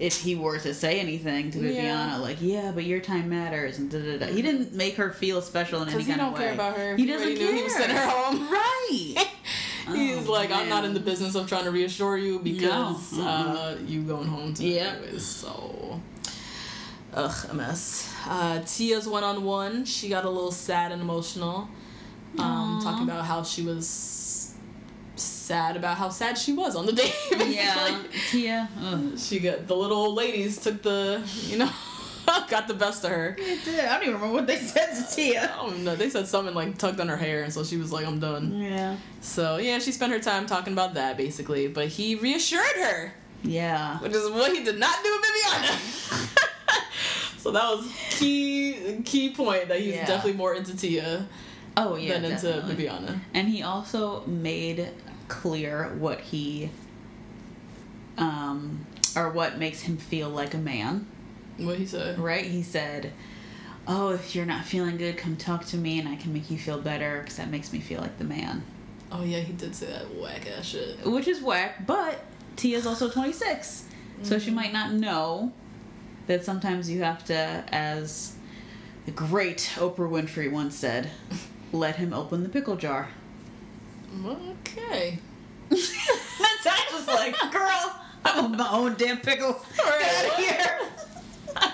If he were to say anything to Viviana, Yeah. like, yeah, but your time matters, and da da da. He didn't make her feel special in any he kind don't of way. care about her. He He doesn't care. knew he was sending her home. *laughs* Right. *laughs* He's Oh, like, I'm not in the business of trying to reassure you because No, uh, you going home tonight Yep. anyways. So, ugh, a mess. Uh, Tia's one on one. She got a little sad and emotional, um, talking about how she was sad about how sad she was on the day. *laughs* basically. yeah. Tia. Ugh. She got the little old ladies took the, you know, *laughs* got the best of her. I don't even remember what they said to Tia. I don't know. They said something like tugged on her hair, and so she was like, "I'm done." Yeah. So yeah, she spent her time talking about that basically, but he reassured her, Yeah. which is what he did not do with Viviana. *laughs* so that was key key point that he's Yeah. definitely more into Tia. Oh yeah, than into definitely. Bibiana. And he also made clear what he um or what makes him feel like a man, What he said? right? He said, "Oh, if you're not feeling good, come talk to me and I can make you feel better cuz that makes me feel like the man." Oh yeah, he did say that whack ass shit. Which is whack, but Tia's also 26. So she might not know that sometimes you have to as the great Oprah Winfrey once said, let him open the pickle jar. Okay. *laughs* Was like, girl, I'm on my own damn pickles. Get out of here. *laughs*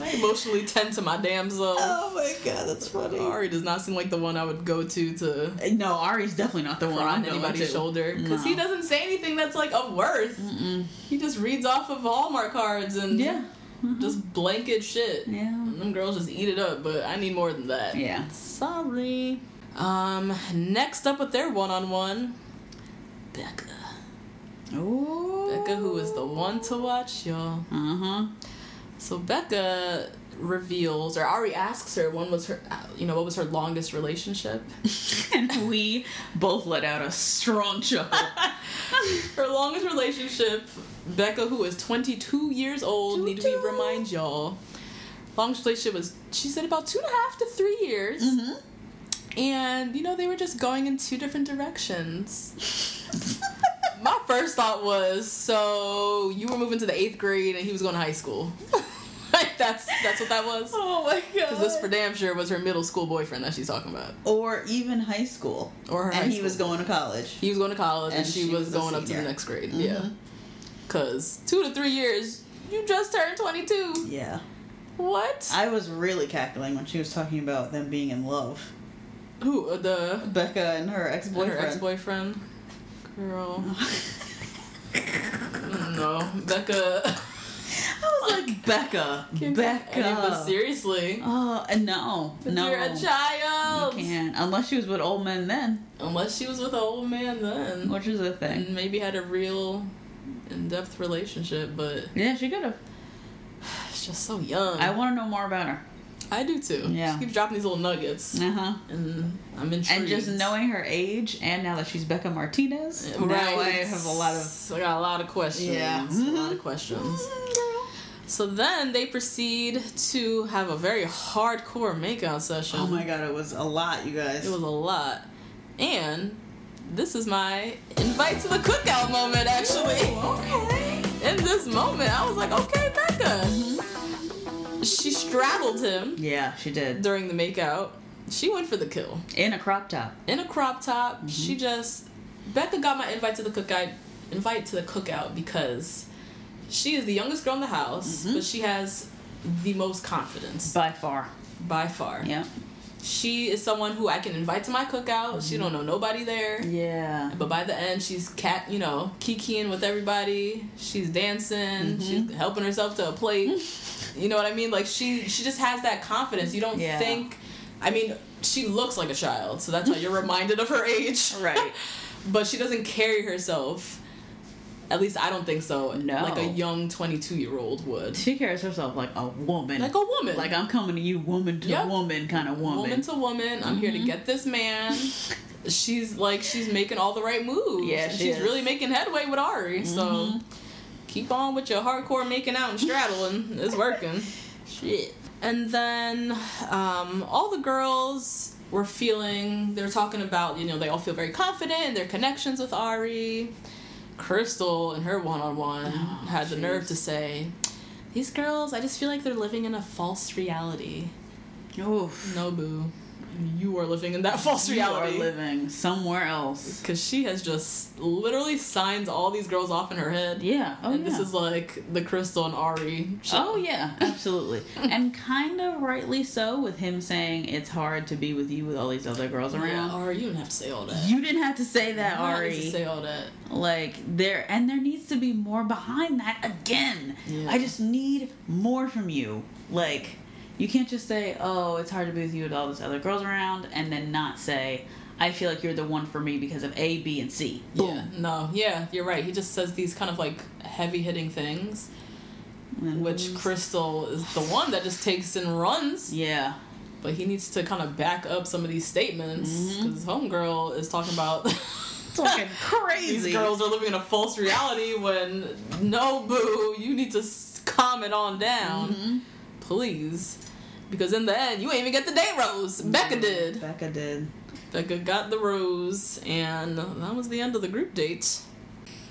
I emotionally tend to my damn self. Oh my god, that's funny. Arie does not seem like the one I would go to to eh, No, Arie's definitely not the one on anybody's to. shoulder because he doesn't say anything that's like of worth. He just reads off of Hallmark cards and Yeah. Mm-hmm. just blanket shit. Yeah. And them girls just eat it up, but I need more than that. Yeah. Sorry. Um, next up with their one on one, Becca. Ooh. Becca, who is the one to watch, y'all. Uh huh. So Becca reveals, or Arie asks her, when was her, you know, what was her longest relationship? *laughs* and we both let out a strong chuckle. *laughs* her longest relationship, Becca, who is 22 years old, need we remind y'all. Longest relationship was, she said, about two and a half to three years. And, you know, they were just going in two different directions. *laughs* My first thought was, so you were moving to the eighth grade and he was going to high school. *laughs* like, that's that's what that was. oh my god. Because this for damn sure was her middle school boyfriend that she's talking about. or even high school. Or her and he was going to college. He was going to college and, And she, she was, was going up to the next grade. Mm-hmm. Yeah. Because two to three years, you just turned 22. Yeah. What? I was really cackling when she was talking about them being in love. Who? uh, The. Becca and her ex boyfriend? Her ex boyfriend? Girl. *laughs* no. Becca. I was like, Becca. Becca. but seriously. Oh, uh, no. No. You're a child. You can't. Unless she was with old men then, Unless she was with an old man then. which is a thing. And maybe had a real in depth relationship, but Yeah, she could have. it's *sighs* just so young. I want to know more about her. I do too. Yeah. She keeps dropping these little nuggets. Uh huh. And I'm intrigued. And just knowing her age, and now that she's Becca Martinez, Right. now I have a lot of. I got a lot of questions. Yeah. A lot of questions. So then they proceed to have a very hardcore makeout session. Oh my god, it was a lot, you guys. It was a lot. And this is my invite to the cookout moment, actually. okay. In this moment, I was like, okay, Becca. She straddled him Yeah, she did. during the makeout. She went for the kill. In a crop top. In a crop top, Mm-hmm. she just Becca got my invite to the cookout invite to the cookout because she is the youngest girl in the house, Mm-hmm. but she has the most confidence By far. by far. Yeah. She is someone who I can invite to my cookout. She Mm-hmm. don't know nobody there. Yeah. But by the end, she's cat, you know, kikiing with everybody. She's dancing. Mm-hmm. She's helping herself to a plate. *laughs* you know what I mean? Like she, she just has that confidence. You don't Yeah. think. I mean, she looks like a child, so that's why you're *laughs* reminded of her age. Right. *laughs* but she doesn't carry herself. At least I don't think so. No. Like a young 22 year old would. She carries herself like a woman. Like a woman. Like I'm coming to you, woman to Yep. woman kind of woman. woman to woman. I'm here to Mm-hmm. get this man. she's like she's making all the right moves. Yeah, she she's is. Mm-hmm. really making headway with Arie. So keep on with your hardcore making out and straddling. it's working. Shit. And then um, all the girls were feeling. They're talking about you know they all feel very confident in their connections with Arie. Krystal in her one on one had the nerve to say. These girls, I just feel like they're living in a false reality. Oof. No, boo. You are living in that *laughs* false reality. You are living somewhere else. Because she has just literally signs all these girls off in her head. Yeah. Oh and yeah. this is like the Krystal and Arie. shit. Oh yeah, absolutely, *laughs* and kind of rightly so with him saying it's hard to be with you with all these other girls Yeah, around. Arie, you didn't have to say all that. You didn't have to say that, You didn't have Arie. to say all that. like there, and there needs to be more behind that again. Yeah. I just need more from you. Like you can't just say, "Oh, it's hard to be with you with all these other girls around," and then not say, "I feel like you're the one for me because of A, B, and C." Boom. Yeah, no, yeah, you're right. He just says these kind of like heavy hitting things, And- which Krystal is the one that just takes and runs. yeah. but he needs to kind of back up some of these statements Mm-hmm. because homegirl is talking about *laughs* Fucking *laughs* crazy. these girls are living in a false reality when no boo you need to calm it on down Mm-hmm. please because in the end you ain't even get the date rose becca did Becca did. becca got the rose and that was the end of the group date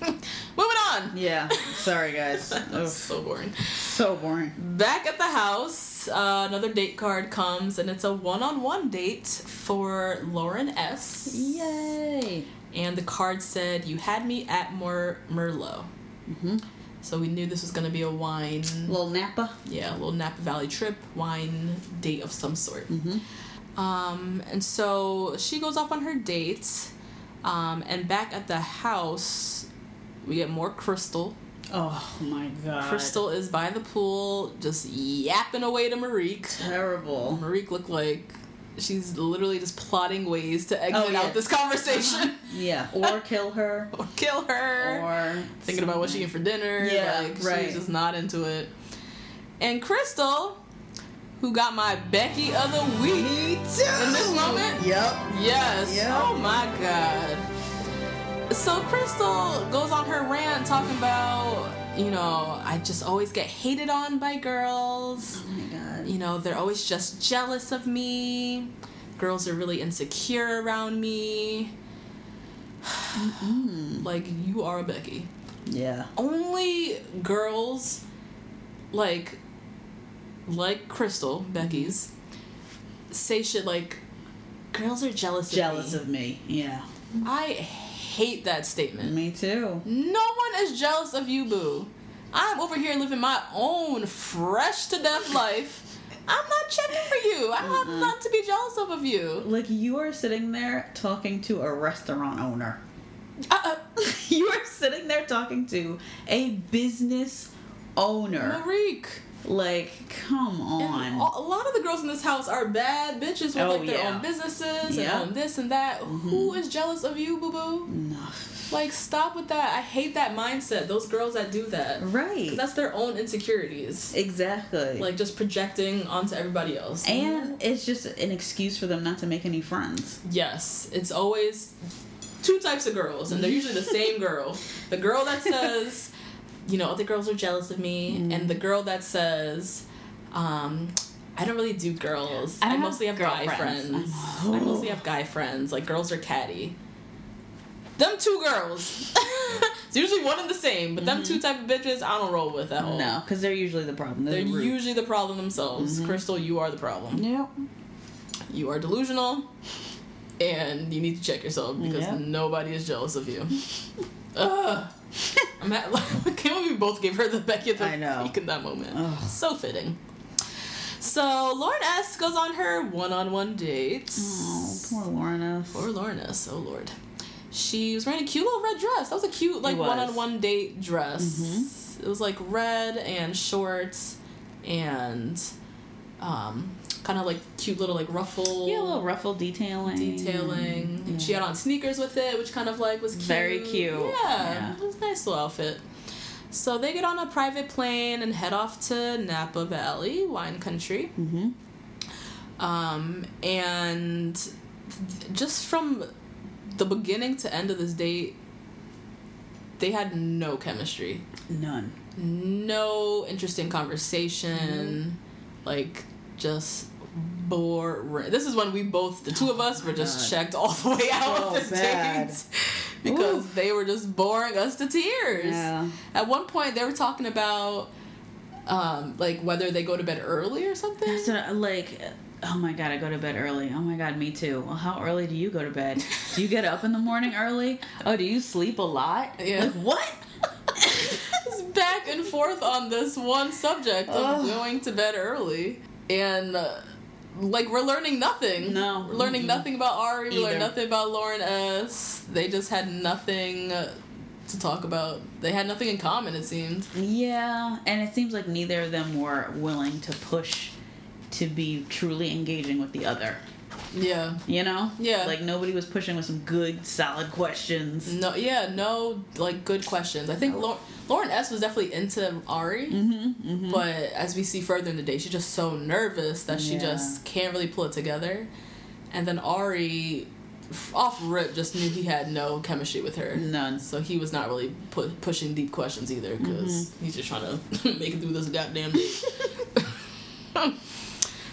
*laughs* moving on Yeah. *laughs* Sorry, guys. *laughs* That's so boring so boring. back at the house uh, another date card comes and it's a one-on-one date for lauren s Yay. and the card said you had me at more merlot so we knew this was going to be a wine Little Napa. yeah a little napa valley trip wine date of some sort um, and so she goes off on her date um, and back at the house we get more krystal Oh my god. krystal is by the pool just yapping away to marikh Terrible. marikh looked like she's literally just plotting ways to oh, exit Oh, yeah. out this conversation *laughs* Yeah. Or *laughs* kill her. or kill her Or thinking about what she eat for dinner. Yeah, like right. she's just not into it. And Krystal, who got my Becky of the week Me too. in this moment. Yep. Yes. Yep. Oh my god. So Krystal goes on her rant talking about, you know, I just always get hated on by girls. Oh my god. You know, they're always just jealous of me. Girls are really insecure around me. like you are a Becky Yeah. only girls like like Krystal mm-hmm. Becky's say shit like girls are jealous Jealous of me. of me. Yeah. I hate that statement. Me too. No one is jealous of you, boo. I'm over here living my own fresh to death *laughs* life. I'm not checking for you. I have not to be jealous of of you. Like you are sitting there talking to a restaurant owner. Uh, uh, *laughs* you are sitting there talking to a business owner. Marikh. Like, come on. a a lot of the girls in this house are bad bitches with Oh, like their yeah. own businesses Yeah. Mm-hmm. and own this and that. Who is jealous of you, boo boo? No. Like, stop with that. I hate that mindset. Those girls that do that. Right. That's their own insecurities. Exactly. Like, just projecting onto everybody else. and it's just an excuse for them not to make any friends. Yes, it's always two types of girls, and they're usually the same *laughs* girl. The girl that says, you know, the girls are jealous of me, Mm. and the girl that says, um, I don't really do girls. I I, mostly have guy girlfriends." friends. I mostly have guy friends. Like, girls are catty. Them two girls. *laughs* it's usually one and the same, but them two type of bitches I don't roll with at all. Mm-hmm. No, because they're usually the problem. They're rude. usually the problem themselves. Krystal, you are the problem. Yep. You are delusional, and you need to check yourself because Yep. nobody is jealous of you. *laughs* Ugh. I'm at, *laughs* I can't we both gave her the Becky of the I know. in that moment. Ugh. So fitting. So Lauren S goes on her one-on-one date. Oh, poor Lorna. Poor Lauren S. Oh Lord. She was wearing a cute little red dress. That was a cute like. Mm-hmm. one-on-one date dress. It was like red and shorts and um, kind of like cute little like ruffle Yeah, little ruffle detailing. detailing. Yeah. She had on sneakers with it, which kind of like was cute. Very cute. Yeah, Yeah. it was a nice little outfit. So they get on a private plane and head off to Napa Valley, wine country. Mm-hmm. Um, and th- just from the beginning to end of this date, they had no chemistry, None. no interesting conversation, like just boring. This is when we both, the two of us, were just God. checked all the way out Oh, of the *laughs* date because they were just boring us to tears. Yeah. At one point, they were talking about. Um, like whether they go to bed early or something. I- like. Oh my god, I go to bed early. Oh my god, me too. Well, how early do you go to bed? Do you get up in the morning early? Oh, do you sleep a lot? Yeah. Like what? *laughs* Back and forth on this one subject of Ugh. going to bed early, and uh, like we're learning nothing. No. we're learning mm-hmm. nothing about Arie. We learned nothing about Lauren S. They just had nothing to talk about. They had nothing in common. It seemed. Yeah, and it seems like neither of them were willing to push to be truly engaging with the other. Yeah. You know? Yeah. Like nobody was pushing with some good, solid questions. No. Yeah. No. Like good questions. I think Lau- Lauren S was definitely into Arie, Mm-hmm, but as we see further in the day, she's just so nervous that she Yeah. just can't really pull it together. And then Arie, off rip, just knew he had no chemistry with her. None. So he was not really pu- pushing deep questions either because Mm-hmm. he's just trying to *laughs* make it through this goddamn day. *laughs*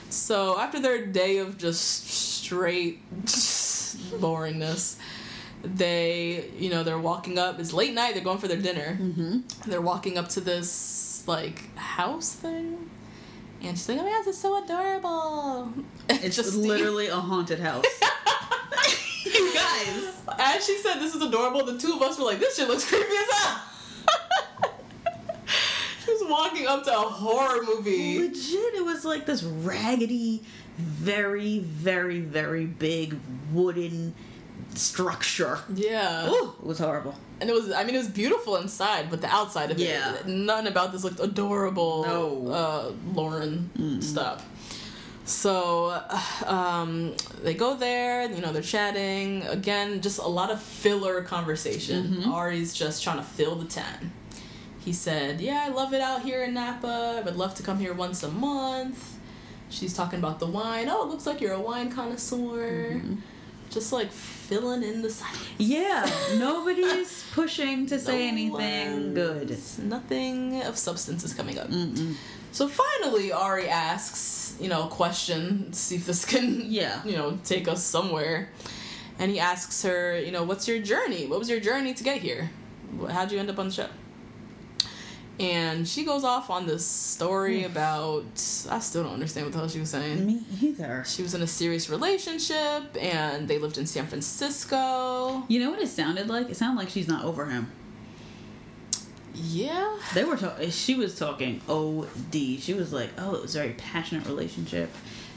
so after their day of just straight *laughs* boringness, they, you know, they're walking up. It's late night. They're going for their dinner. Mm-hmm. They're walking up to this like house thing. And she's like, "Oh my god, this is so adorable!" *laughs* It's Just- literally a haunted house. *laughs* you guys. As she said, "This is adorable," the two of us were like, "This shit looks creepy as hell." *laughs* she was walking up to a horror movie. Legit, it was like this raggedy, very, very, very big wooden structure. Yeah, Ooh, it was horrible. and it was. I mean, it was beautiful inside, but the outside of Yeah. it, nothing about this looked adorable. No. uh, Lauren stuff. So, *sighs* um, they go there. You know, they're chatting again. Just a lot of filler conversation. Arie's just trying to fill the time. He said, "Yeah, I love it out here in Napa. I would love to come here once a month." She's talking about the wine. Oh, it looks like you're a wine connoisseur. Just like filling in the silence. Yeah, *laughs* nobody's pushing to say No anything good. Nothing of substance is coming up. So finally, Arie asks, you know, a question, see if this can, Yeah. you know, take us somewhere. And he asks her, you know, what's your journey? What was your journey to get here? How'd you end up on the show? And she goes off on this story hmm. about, I still don't understand what the hell she was saying. Me either. She was in a serious relationship and they lived in San Francisco. You know what it sounded like? It sounded like she's not over him. Yeah. They were talking. She was talking OD. She was like, "Oh, it was a very passionate relationship,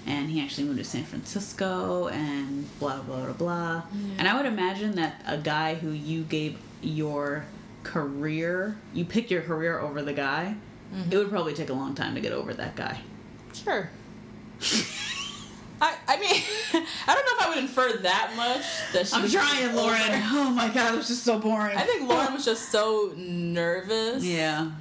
and he actually moved to San Francisco, and blah blah blah blah." And I would imagine that a guy who you gave your career, you picked your career over the guy, it would probably take a long time to get over that guy. Sure. I I mean, *laughs* I don't know if I would infer that much that she I'm trying, Lauren. *laughs* Oh my god, it was just so boring. I think Lauren was just so nervous Yeah.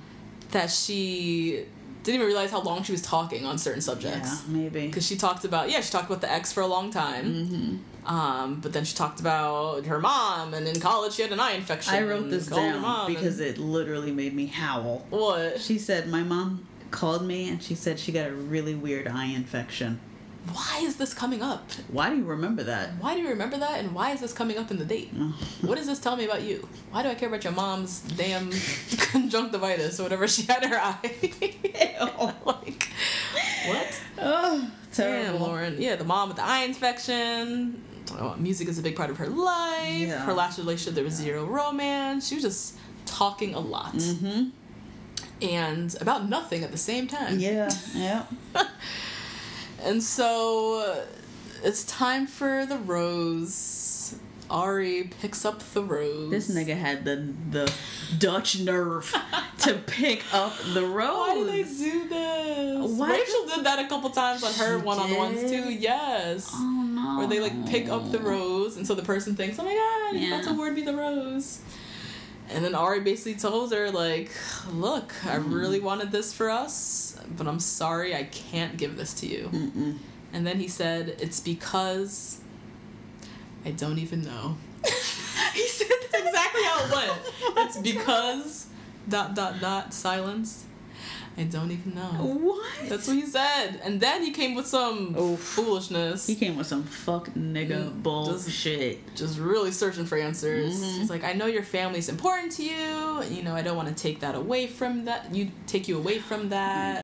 that she didn't even realize how long she was talking on certain subjects. Yeah, maybe. Because she talked about yeah, she talked about the ex for a long time. Mm-hmm. Um, but then she talked about her mom, and in college she had an eye infection. I wrote this and called her down because and- it literally made me howl. what? She said my mom called me and she said she got a really weird eye infection. Why is this coming up? Why do you remember that? Why do you remember that? And why is this coming up in the date? what does this tell me about you? Why do I care about your mom's damn *laughs* conjunctivitis or whatever she had in her eye? *laughs* like, what? Oh, Damn, Lauren. Yeah, the mom with the eye infection. Music is a big part of her life. Yeah. Her last relationship, there was zero romance. She was just talking a lot. Mm-hmm. And about nothing at the same time. Yeah, yeah. *laughs* And so uh, it's time for the rose. Arie picks up the rose. This nigga had the the Dutch nerve *laughs* to pick up the rose. Why do they do this? Why Rachel did that a couple times on her one on ones too. Yes. Oh no. Where they like pick up the rose, and so the person thinks, "Oh my god, Yeah. to award me the rose." And then Arie basically told her, like, "Look, I really wanted this for us, but I'm sorry, I can't give this to you." And then he said, "It's because I don't even know." *laughs* he said that's exactly how it went. It's because dot dot dot silence. I don't even know. What? That's what he said. And then he came with some Oof. foolishness. he came with some fuck nigga Mm, bullshit. just really searching for answers. Mm-hmm. He's like, I know your family's important to you. You know, I don't want to take that away from that. You take you away from that.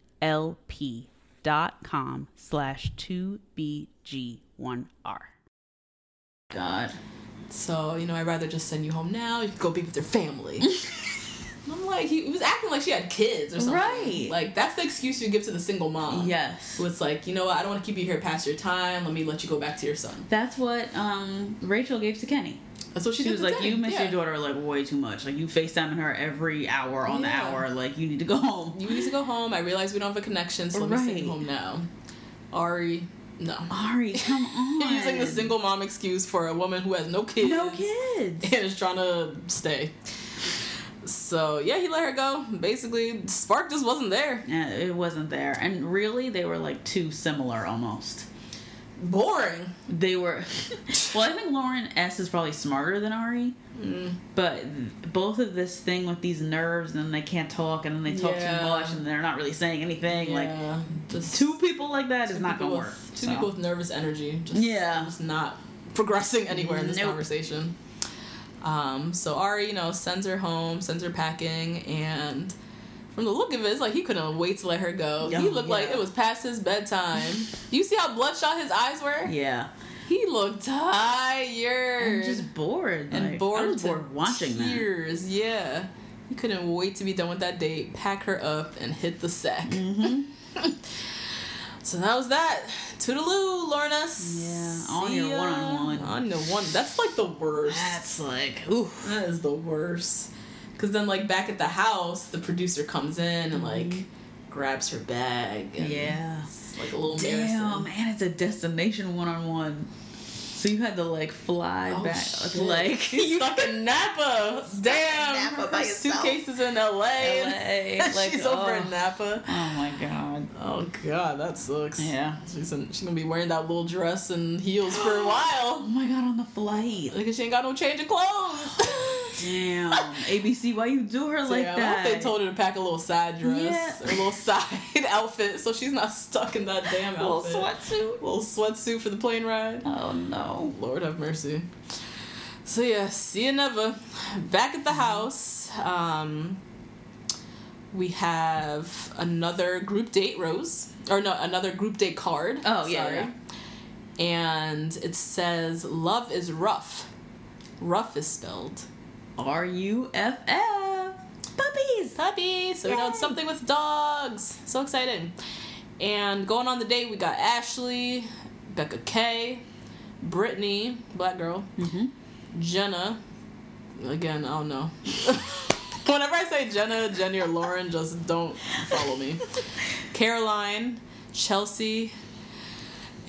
com slash 2BG1R. God. So, you know, I'd rather just send you home now. You can go be with your family. *laughs* I'm like, he, he was acting like she had kids or something. Right. Like, that's the excuse you give to the single mom. Yes. Who it's like, you know what, I don't want to keep you here past your time. Let me let you go back to your son. That's what um, Rachel gave to Kenny. That's what she, She was like. "You miss Yeah. your daughter like way too much. Like you FaceTiming her every hour on the hour. Like you need to go home." You need to go home. I realize we don't have a connection, so let me send you home now. Arie, no. Arie, come *laughs* on. Using the single mom excuse for a woman who has no kids. No kids. And is trying to stay. So, yeah, he let her go. Basically, Spark just wasn't there. Yeah, it wasn't there, and really, they were like too similar almost. Boring. They were. *laughs* well, I think Lauren S is probably smarter than Arie, Mm. but both of this thing with these nerves, and then they can't talk, and then they talk Yeah. too much, and they're not really saying anything. Like just two people like that is not gonna with- work. Two so. people with nervous energy. Just, Yeah. Just not progressing anywhere in this Nope. conversation. Um, so Arie, you know, sends her home, sends her packing, and from the look of it, it's like he couldn't wait to let her go. he looked like it was past his bedtime. you see how bloodshot his eyes were? Yeah, He looked tired. I'm just bored. and like, bored, I was bored watching that. Yeah, he couldn't wait to be done with that date, pack her up, and hit the sack. Mm-hmm. *laughs* so that was that. Toodaloo, Lorna. Yeah, on See your one-on-one. On the one. That's like the worst. That's like, ooh. That is the worst. Cause then, like back at the house, the producer comes in and like grabs her bag. And Mm-hmm. Yeah. it's like a little Damn, man, it's a destination one on one. So you had to like fly Oh, back, shit. like *laughs* He's stuck in Napa. Damn, Napa her suitcases in LA. LA, *laughs* like, She's over oh. in Napa. Oh my god. Oh god, that sucks. Yeah. she's in, she's gonna be wearing that little dress and heels for a *gasps* while. Oh my god, on the flight. because she ain't got no change of clothes. *gasps* Damn. ABC, why you do her like that? I hope they told her to pack a little side dress Yeah. or a little *laughs* side outfit so she's not stuck in that damn little outfit. sweatsuit. Little sweatsuit for the plane ride. Oh no. Lord have mercy. So yeah, see you never. Back at the house, um, we have another group date rose, or no, another group date card. Oh, yeah, sorry. yeah. And it says, "Love is rough." Rough is spelled R U F F. Puppies. Puppies! So we know it's something with dogs. So exciting. And going on the date, we got Ashley, Becca K, Brittany, black girl, Jenna. Again, I don't know. *laughs* Whenever I say Jenna, Jenny, or Lauren, just don't follow me. *laughs* Caroline, Chelsea,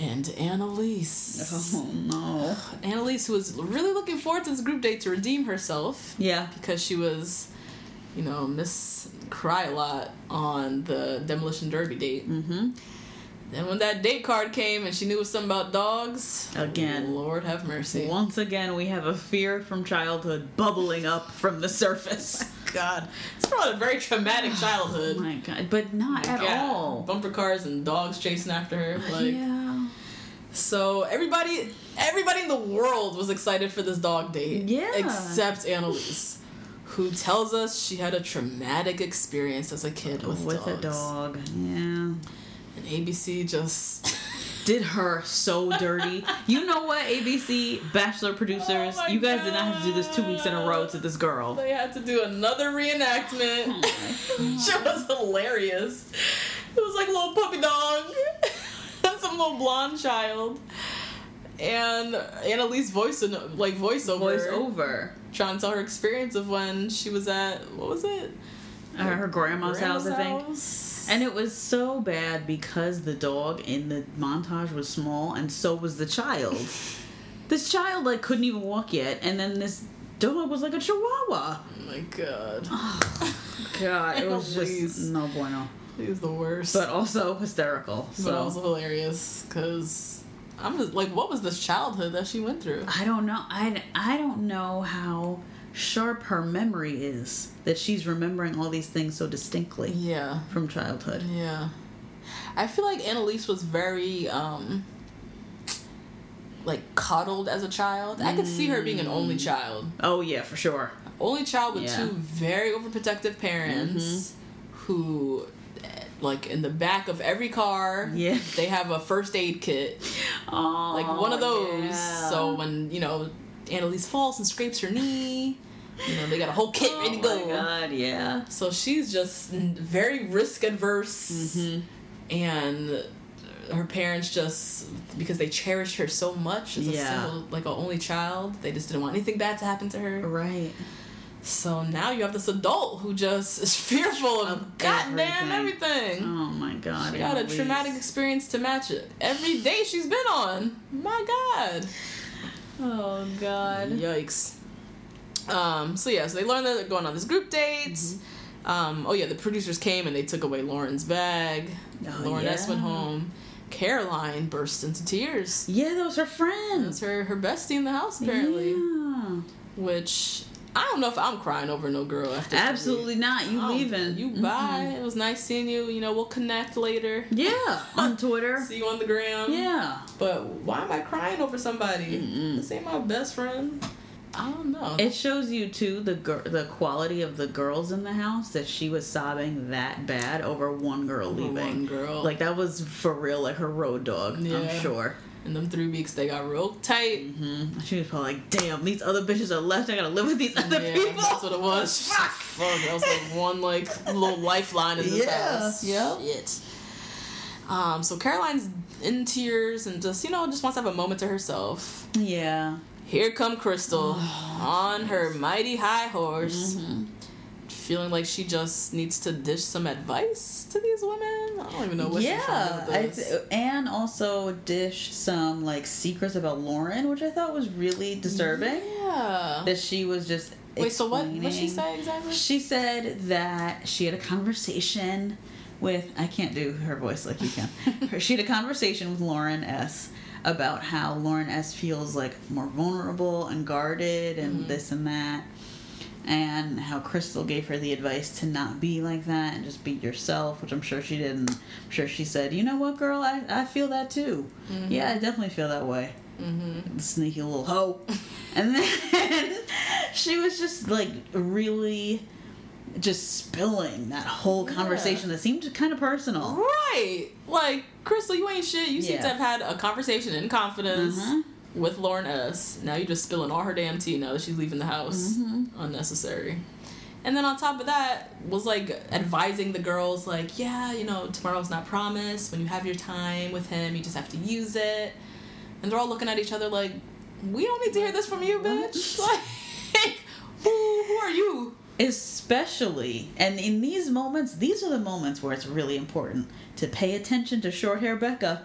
and Annalise. Oh no. Annalise, who was really looking forward to this group date to redeem herself Yeah. because she was, you know, Miss Cry a lot on the Demolition Derby date. Mm-hmm. Then when that date card came and she knew it was something about dogs, Again. Lord have mercy. Once again, we have a fear from childhood bubbling up from the surface. *laughs* God, it's probably a very traumatic *sighs* childhood. Oh my god, but not at all. Bumper cars and dogs chasing after her. Uh, like, yeah. so everybody, everybody in the world was excited for this dog date. Yeah. Except Annalise, who tells us she had a traumatic experience as a kid with, With a dog. Yeah. And ABC just. *laughs* Did her so dirty. You know what, ABC, Bachelor producers, Oh you guys did not have to do this two weeks in a row to this girl. They had to do another reenactment. Oh *laughs* Shit was hilarious. It was like a little puppy dog *laughs* and some little blonde child. And Annalise voice like voiceover, Voice over. trying to tell her experience of when she was at what was it? Her grandma's, house, I think. And it was so bad because the dog in the montage was small and so was the child. *laughs* this child like couldn't even walk yet, and then this dog was like a chihuahua. Oh my god, *laughs* God, it was Please. just no bueno. he was the worst. But also hysterical. but So also hilarious because I'm just like, what was this childhood that she went through? I don't know. I, I don't know how sharp her memory is that she's remembering all these things so distinctly Yeah. from childhood. Yeah. I feel like Annalise was very um like coddled as a child. I could see her being an only child. Oh yeah, for sure. Only child with Yeah. Mm-hmm. two very overprotective parents who eh, like in the back of every car Yeah. they have a first aid kit. *laughs* Oh, Like one of those. yeah. So when, you know, Annalise falls and scrapes her knee, you know, they got a whole kit ready to go. Oh my god, yeah. So she's just very risk adverse, mm-hmm. and her parents just because they cherished her so much as a Yeah. single, like an only child, they just didn't want anything bad to happen to her. Right. So now you have this adult who just is fearful of, Of goddamn everything. everything. Oh my god. She got a Annalise. traumatic experience to match it. Every day she's been on. My God. Oh god. Yikes. Um, so yeah, so they learned that they're going on this group date. Mm-hmm. Um, oh yeah, the producers came and they took away Lauren's bag. Oh, Lauren S went home. Caroline burst into tears. Yeah, that was her friend. That's her her bestie in the house apparently. Yeah. Which I don't know if I'm crying over no girl after this Absolutely not. You leaving. You bye. It was nice seeing you. You know, we'll connect later. Yeah. *laughs* On Twitter. See you on the gram. Yeah. But why am I crying over somebody? This ain't my best friend. I don't know. It shows you too the gir- the quality of the girls in the house that she was sobbing that bad over one girl Over leaving. one girl. Like that was for real, like her road dog. Yeah. I'm sure. In them three weeks, they got real tight. She was probably like, "Damn, these other bitches are left. I gotta live with these other Yeah, people." that's what it was. *laughs* Fuck, that was like one like little lifeline in this Yeah, house. yep. Shit. Um, so Caroline's in tears and just you know just wants to have a moment to herself. Yeah. Here come Krystal Oh, *sighs* on her mighty high horse, Mm-hmm. Feeling like she just needs to dish some advice to these women. I don't even know what she's yeah, trying to do I th- and also dish some like secrets about Lauren, which I thought was really disturbing. yeah. That she was just Wait, so what? What she say exactly? She said that she had a conversation with I can't do her voice like you can. *laughs* She had a conversation with Lauren S about how Lauren S feels like more vulnerable and guarded and mm-hmm. this and that. And how Krystal gave her the advice to not be like that and just be yourself, which I'm sure she didn't. I'm sure she said, You know what, girl? I, I feel that too. Yeah, I definitely feel that way. Mm-hmm. Sneaky little hoe. *laughs* and then *laughs* she was just like really just spilling that whole conversation that seemed kind of personal. Right. Like, Krystal, you ain't shit. You seem Yeah. to have had a conversation in confidence Mhm. With Lauren S. Now you're just spilling all her damn tea now that she's leaving the house. Mm-hmm. Unnecessary. And then on top of that, was like advising the girls, like, yeah, you know, tomorrow's not promised. When you have your time with him, you just have to use it. And they're all looking at each other like, we don't need to hear this from you, bitch. *laughs* Like, who, who are you? Especially, and in these moments, these are the moments where it's really important to pay attention to short hair Becca.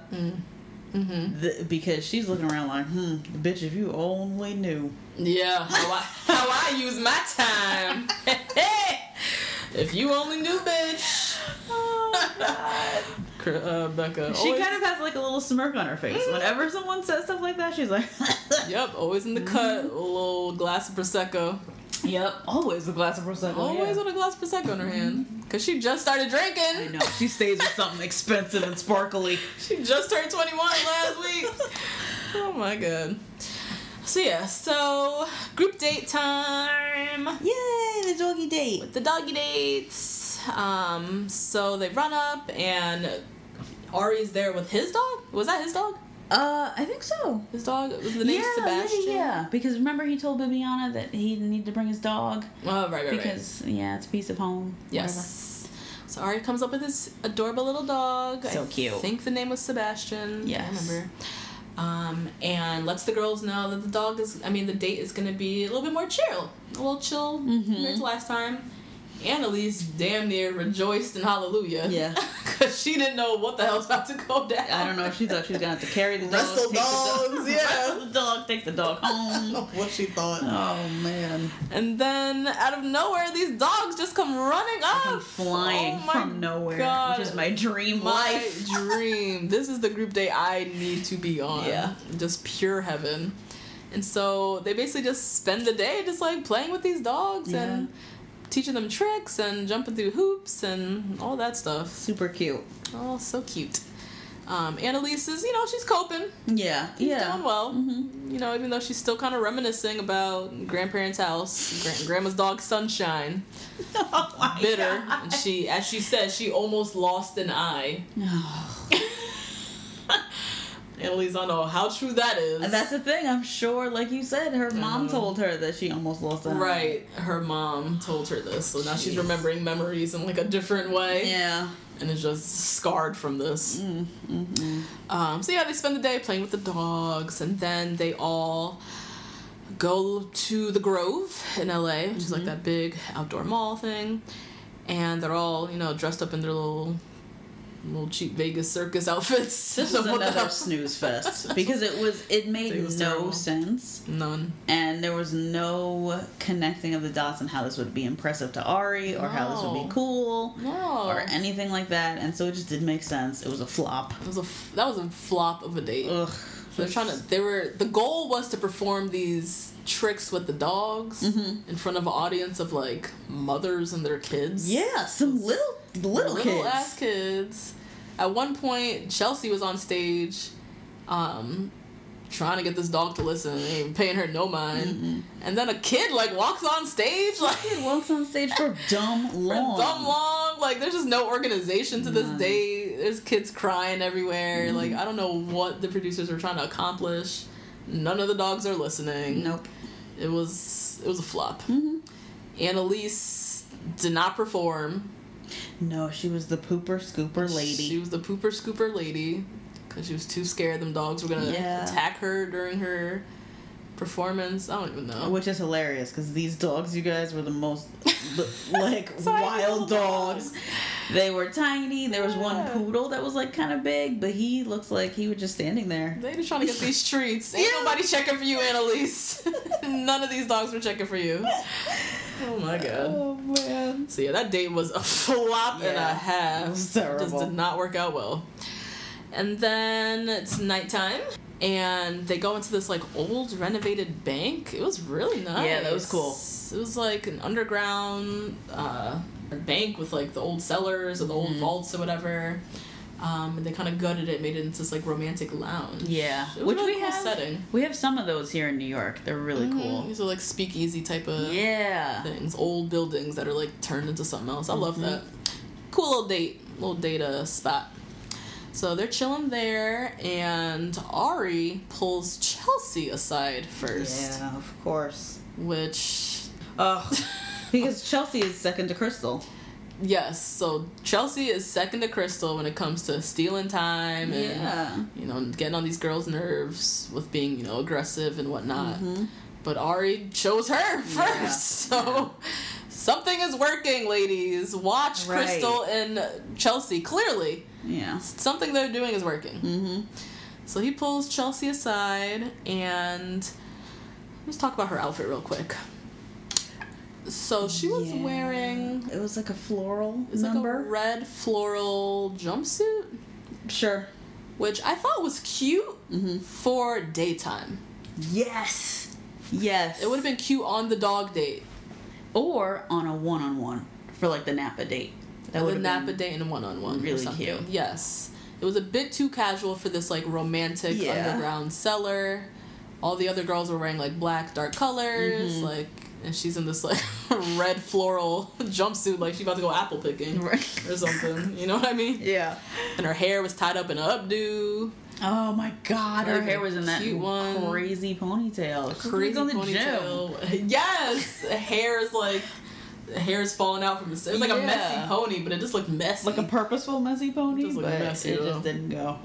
Mm-hmm. The, because she's looking around like, hmm, bitch, if you only knew. Yeah, how I, how I use my time. *laughs* *laughs* if you only knew, bitch. Oh, God. *laughs* uh, Becca. She Always- kind of has like a little smirk on her face. Whenever someone says stuff like that, she's like, *laughs* Yep, always in the cut. A little glass of prosecco. "Yep, always a glass of prosecco." Always yeah. with a glass of prosecco in her hand, cause she just started drinking. I know she stays with something expensive and sparkly. *laughs* She just turned 21 last week. oh my god. So yeah, so group date time. Yay, the doggy date. The doggy dates. Um, so they run up and Arie's there with his dog. Was that his dog? Uh, I think so. His dog was the name yeah, Sebastian. Yeah, yeah, because remember he told Bibiana that he needed to bring his dog Oh right, right, right. because yeah, it's a piece of home. Yes. So Ari comes up with this adorable little dog. So I cute. I think the name was Sebastian. Yes. I remember. Um, and lets the girls know that the dog is, I mean, the date is going to be a little bit more chill. A little chill Mm-hmm. compared to last time. Annalise damn near rejoiced in hallelujah. Yeah. *laughs* Because she didn't know what the hell's about to go down. I don't know. She thought she was gonna have to carry the dog, Wrestle take the dog, dogs, yeah. the dog, take the dog home. *laughs* what she thought. Oh man, And then out of nowhere, these dogs just come running up. Flying Oh from nowhere, God. which is my dream My life. *laughs* dream. This is the group day I need to be on. Yeah. Just pure heaven. And so they basically just spend the day just like playing with these dogs and teaching them tricks and jumping through hoops and all that stuff. Super cute. Oh, so cute. Um, Annalise is, you know, she's coping. Yeah, She's yeah. doing well. You know, even though she's still kind of reminiscing about grandparents' house, Gran- grandma's dog Sunshine. *laughs* Oh Bitter. God. And she, as she said, she almost lost an eye. *sighs* *laughs* Annalise, I don't know how true that is. And that's the thing. I'm sure, like you said, her mom mm-hmm. told her that she almost lost eye. right. Her mom told her this, so now she's remembering memories in like a different way. Yeah. and is just scarred from this. Mm-hmm. Um, so yeah, they spend the day playing with the dogs, and then they all go to the Grove in LA, which is like mm-hmm. that big outdoor mall thing, and they're all you know dressed up in their little little cheap Vegas circus outfits. This was *laughs* the another snooze fest *laughs* because it was it made It no terrible. sense None. and there was no connecting of the dots on how this would be impressive to Arie or how this would be cool No. or anything like that and so it just didn't make sense. It was a flop. It was a f- that was a flop of a date. Ugh. So they're trying to. They were. The goal was to perform these tricks with the dogs Mm-hmm. in front of an audience of like mothers and their kids. Yeah, some little little, kids. ass kids. At one point, Chelsea was on stage, um, trying to get this dog to listen, and paying her no mind. And then a kid like walks on stage, like Kid walks on stage for *laughs* dumb for long. dumb long. Like there's just no organization to this day. There's kids crying everywhere. Like I don't know what the producers were trying to accomplish. None of the dogs are listening. Nope. It was it was a flop. Mm-hmm. Annalise did not perform. No, she was the pooper scooper lady. She was the pooper scooper lady because she was too scared them dogs were gonna Yeah. attack her during her performance. I don't even know. Which is hilarious because these dogs, you guys, were the most *laughs* like wild dogs. They were tiny. There was one poodle that was like kind of big, but he looks like he was just standing there. They just trying to get these *laughs* treats. Ain't Yeah. nobody checking for you, Annalise. *laughs* None of these dogs were checking for you. Oh my god. Oh man. So yeah, that date was a flop and a Yeah. half. It was Just did not work out well. And then it's nighttime, and they go into this like old renovated bank. It was really nice. Yeah, that was cool. It was like an underground uh, bank with like the old cellars or the old Mm-hmm. vaults or whatever. Um, and they kind of gutted it, made it into this like romantic lounge. Yeah, It was a which really we cool have. setting. We have some of those here in New York. They're really cool. These are like speakeasy type of Yeah. things, old buildings that are like turned into something else. I love Mm-hmm. that. Cool little date, little date uh, spot. So they're chilling there, and Arie pulls Chelsea aside first, Yeah, of course. which Ugh. *laughs* because Chelsea is second to Krystal. yes, so Chelsea is second to Krystal when it comes to stealing time and Yeah. you know getting on these girls' nerves with being you know aggressive and whatnot. Mm-hmm. But Arie chose her first, *laughs* so something is working, ladies. Watch Right. Krystal and Chelsea clearly. Yeah. something they're doing is working. Mm-hmm. So he pulls Chelsea aside and let's talk about her outfit real quick. So she was Yeah. wearing It was like a floral it's like number. a red floral jumpsuit. Sure. which I thought was cute Mm-hmm. for daytime. Yes. Yes. It would have been cute on the dog date. Or on a one-on-one for like the Napa date. That the would Napa date and a one on one. really cute. Yes. It was a bit too casual for this like romantic Yeah. underground cellar. All the other girls were wearing like black dark colors, Mm-hmm. like and she's in this like *laughs* red floral jumpsuit like she's about to go apple picking Right. or something. You know what I mean? Yeah. And her hair was tied up in an updo. Oh my god, her Like hair was in that one. crazy ponytail. She Crazy on the gym. ponytail. *laughs* Yes! hair is like hair is falling out from the It was like a messy pony, but it just looked messy. Like a purposeful messy pony, Just looked but messy, it though. just didn't go.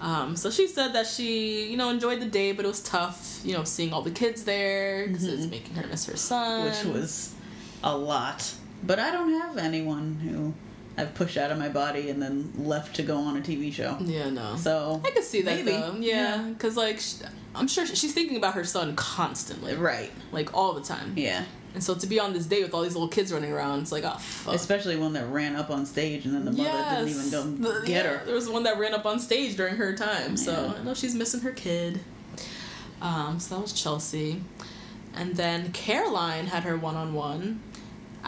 Um, so she said that she, you know, enjoyed the day, but it was tough, you know, seeing all the kids there because it's making her miss her son. Mm-hmm. which was a lot. But I don't have anyone who I've pushed out of my body and then left to go on a TV show. yeah, no. So I could see that maybe. though. Yeah, because like sh- I'm sure she's thinking about her son constantly, Right. like all the time. Yeah. And so to be on this date with all these little kids running around, it's like, oh fuck. Especially one that ran up on stage and then the mother didn't even go The- get yeah, her. There was one that ran up on stage during her time, so Yeah. I know she's missing her kid. Um, so that was Chelsea, and then Caroline had her one on one.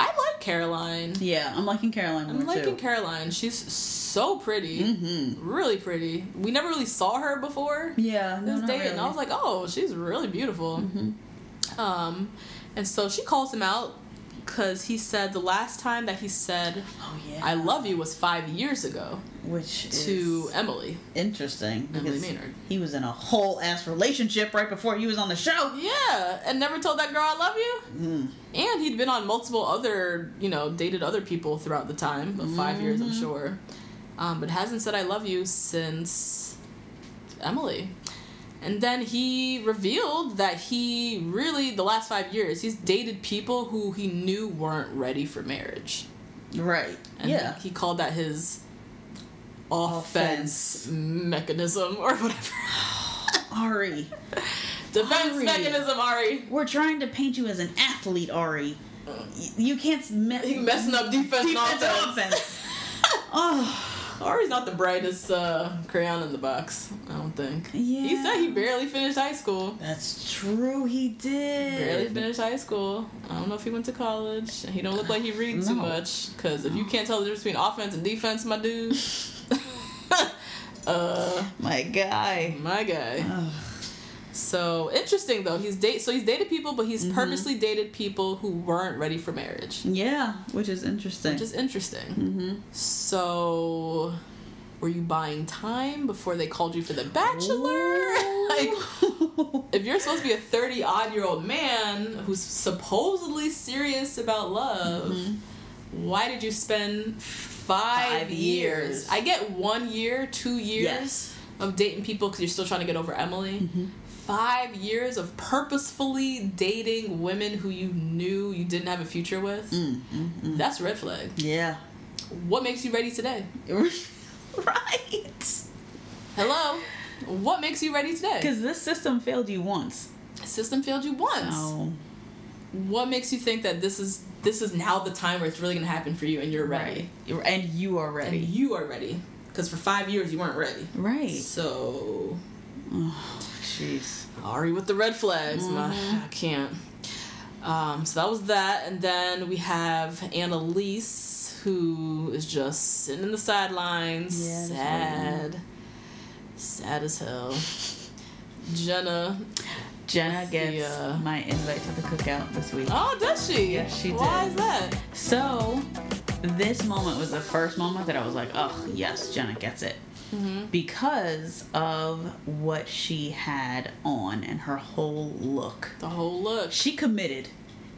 I like Caroline. Yeah, I'm liking Caroline I'm liking too. Caroline. She's so pretty, Mm-hmm. really pretty. We never really saw her before. yeah, no, this date, really. and I was like, oh, she's really beautiful. Um, and so she calls him out because he said the last time that he said oh yeah, "I love you" was five years ago which to Emily. interesting Emily because Maynard. he was in a whole ass relationship right before he was on the show. Yeah, and never told that girl I love you. Mm. And he'd been on multiple other, you know, dated other people throughout the time, of 5 years, Mm-hmm. I'm sure. Um, but hasn't said I love you since Emily. And then he revealed that he really, the last five years, he's dated people who he knew weren't ready for marriage. Right. And yeah. he called that his offense, Offense. mechanism or whatever. *sighs* Arie, Defense Arie. mechanism, Arie. we're trying to paint you as an athlete, Arie. Uh. You can't me- messing up defense, defense and and offense. offense. *laughs* oh, Arie's not the brightest uh, crayon in the box. I don't think. He Yeah. said he barely finished high school. that's true. He did. Barely finished high school. I don't know if he went to college. He don't look like he read too much. Cause if you can't tell the difference between offense and defense, my dude. *laughs* *laughs* uh, My guy. my guy. So interesting though. He's date. So he's dated people, but Mm-hmm. he's purposely dated people who weren't ready for marriage. Yeah, which is interesting. Which is interesting. Mm-hmm. So, were you buying time before they called you for the bachelor? *laughs* like, if you're supposed to be a 30 odd year old man who's supposedly serious about love, why did you spend five, Five years? years. I get one year, two years Yes. of dating people because you're still trying to get over Emily. Five years of purposefully dating women who you knew you didn't have a future with. Mm, mm, mm. That's red flag. yeah. What makes you ready today? *laughs* right. Hello? What makes you ready today? Because this system failed you once. System failed you once. Oh, What makes you think that this is this is now the time where it's really gonna happen for you and you're ready? right. And you are And ready. you are ready. Because for five years you weren't ready. Right. So Jeez. Arie with the red flags. My, I can't. Um, so that was that, and then we have Annalise, who is just sitting in the sidelines, Yeah, sad, sad as hell. Jenna, Jenna The, gets uh, my invite to the cookout this week. oh, does she? Yes, she Why did. is that? So, this moment was the first moment that I was like, oh, yes, Jenna gets it. Mm-hmm. Because of what she had on and her whole look. The whole look. She committed.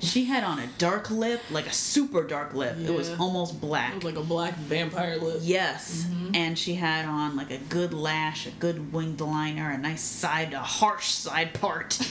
She had on a dark lip, like a super dark lip. It was almost black. It was like a black vampire lip. Yes. Mm-hmm. And she had on like a good lash, a good winged liner, a nice side, a harsh side part. *laughs*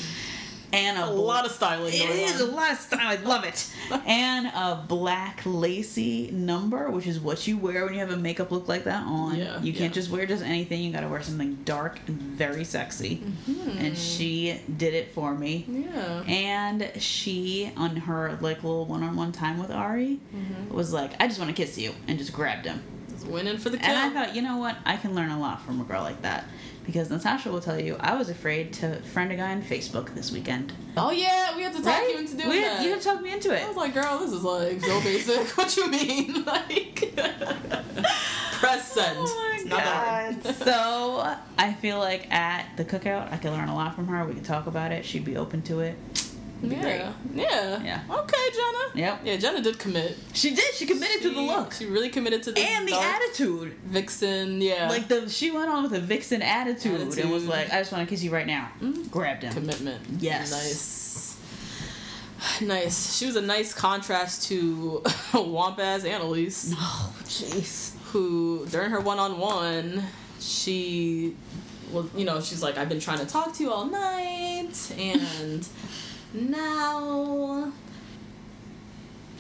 And a, A lot of styling It is a lot of style. I love it. *laughs* and a black lacy number, which is what you wear when you have a makeup look like that on. Yeah, you can't yeah. just wear just anything. You got to wear something dark and very sexy. Hmm. And she did it for me. Mm-hmm. Yeah. And she, on her like little one-on-one time with Arie, Mm-hmm. was like, "I just want to kiss you," and just grabbed him. Went in for the kill. And I thought, you know what? I can learn a lot from a girl like that. Because Natasha will tell you, I was afraid to friend a guy on Facebook this weekend. oh yeah, we had to talk you into doing We- that. You had to talk me into it. I was like, girl, this is like so basic. *laughs* what you mean? *laughs* Like, press *laughs* oh send. Oh my god. so I feel like at the cookout, I could learn a lot from her. We could talk about it. She'd be open to it. It'd be Yeah. Yeah. Yeah. Okay, Jenna. Yep. Yeah, Jenna did commit. She did. She committed to the look She really committed to the and the attitude. vixen. Yeah. Like the she went on with a vixen attitude, and was like, "I just want to kiss you right now." Mm-hmm. Grabbed him. commitment. Yes. Nice. *sighs* Nice. She was a nice contrast to *laughs* Womp Ass Annalise, Oh, jeez. who during her one on one, she well, you know, she's like, I've been trying to talk to you all night and now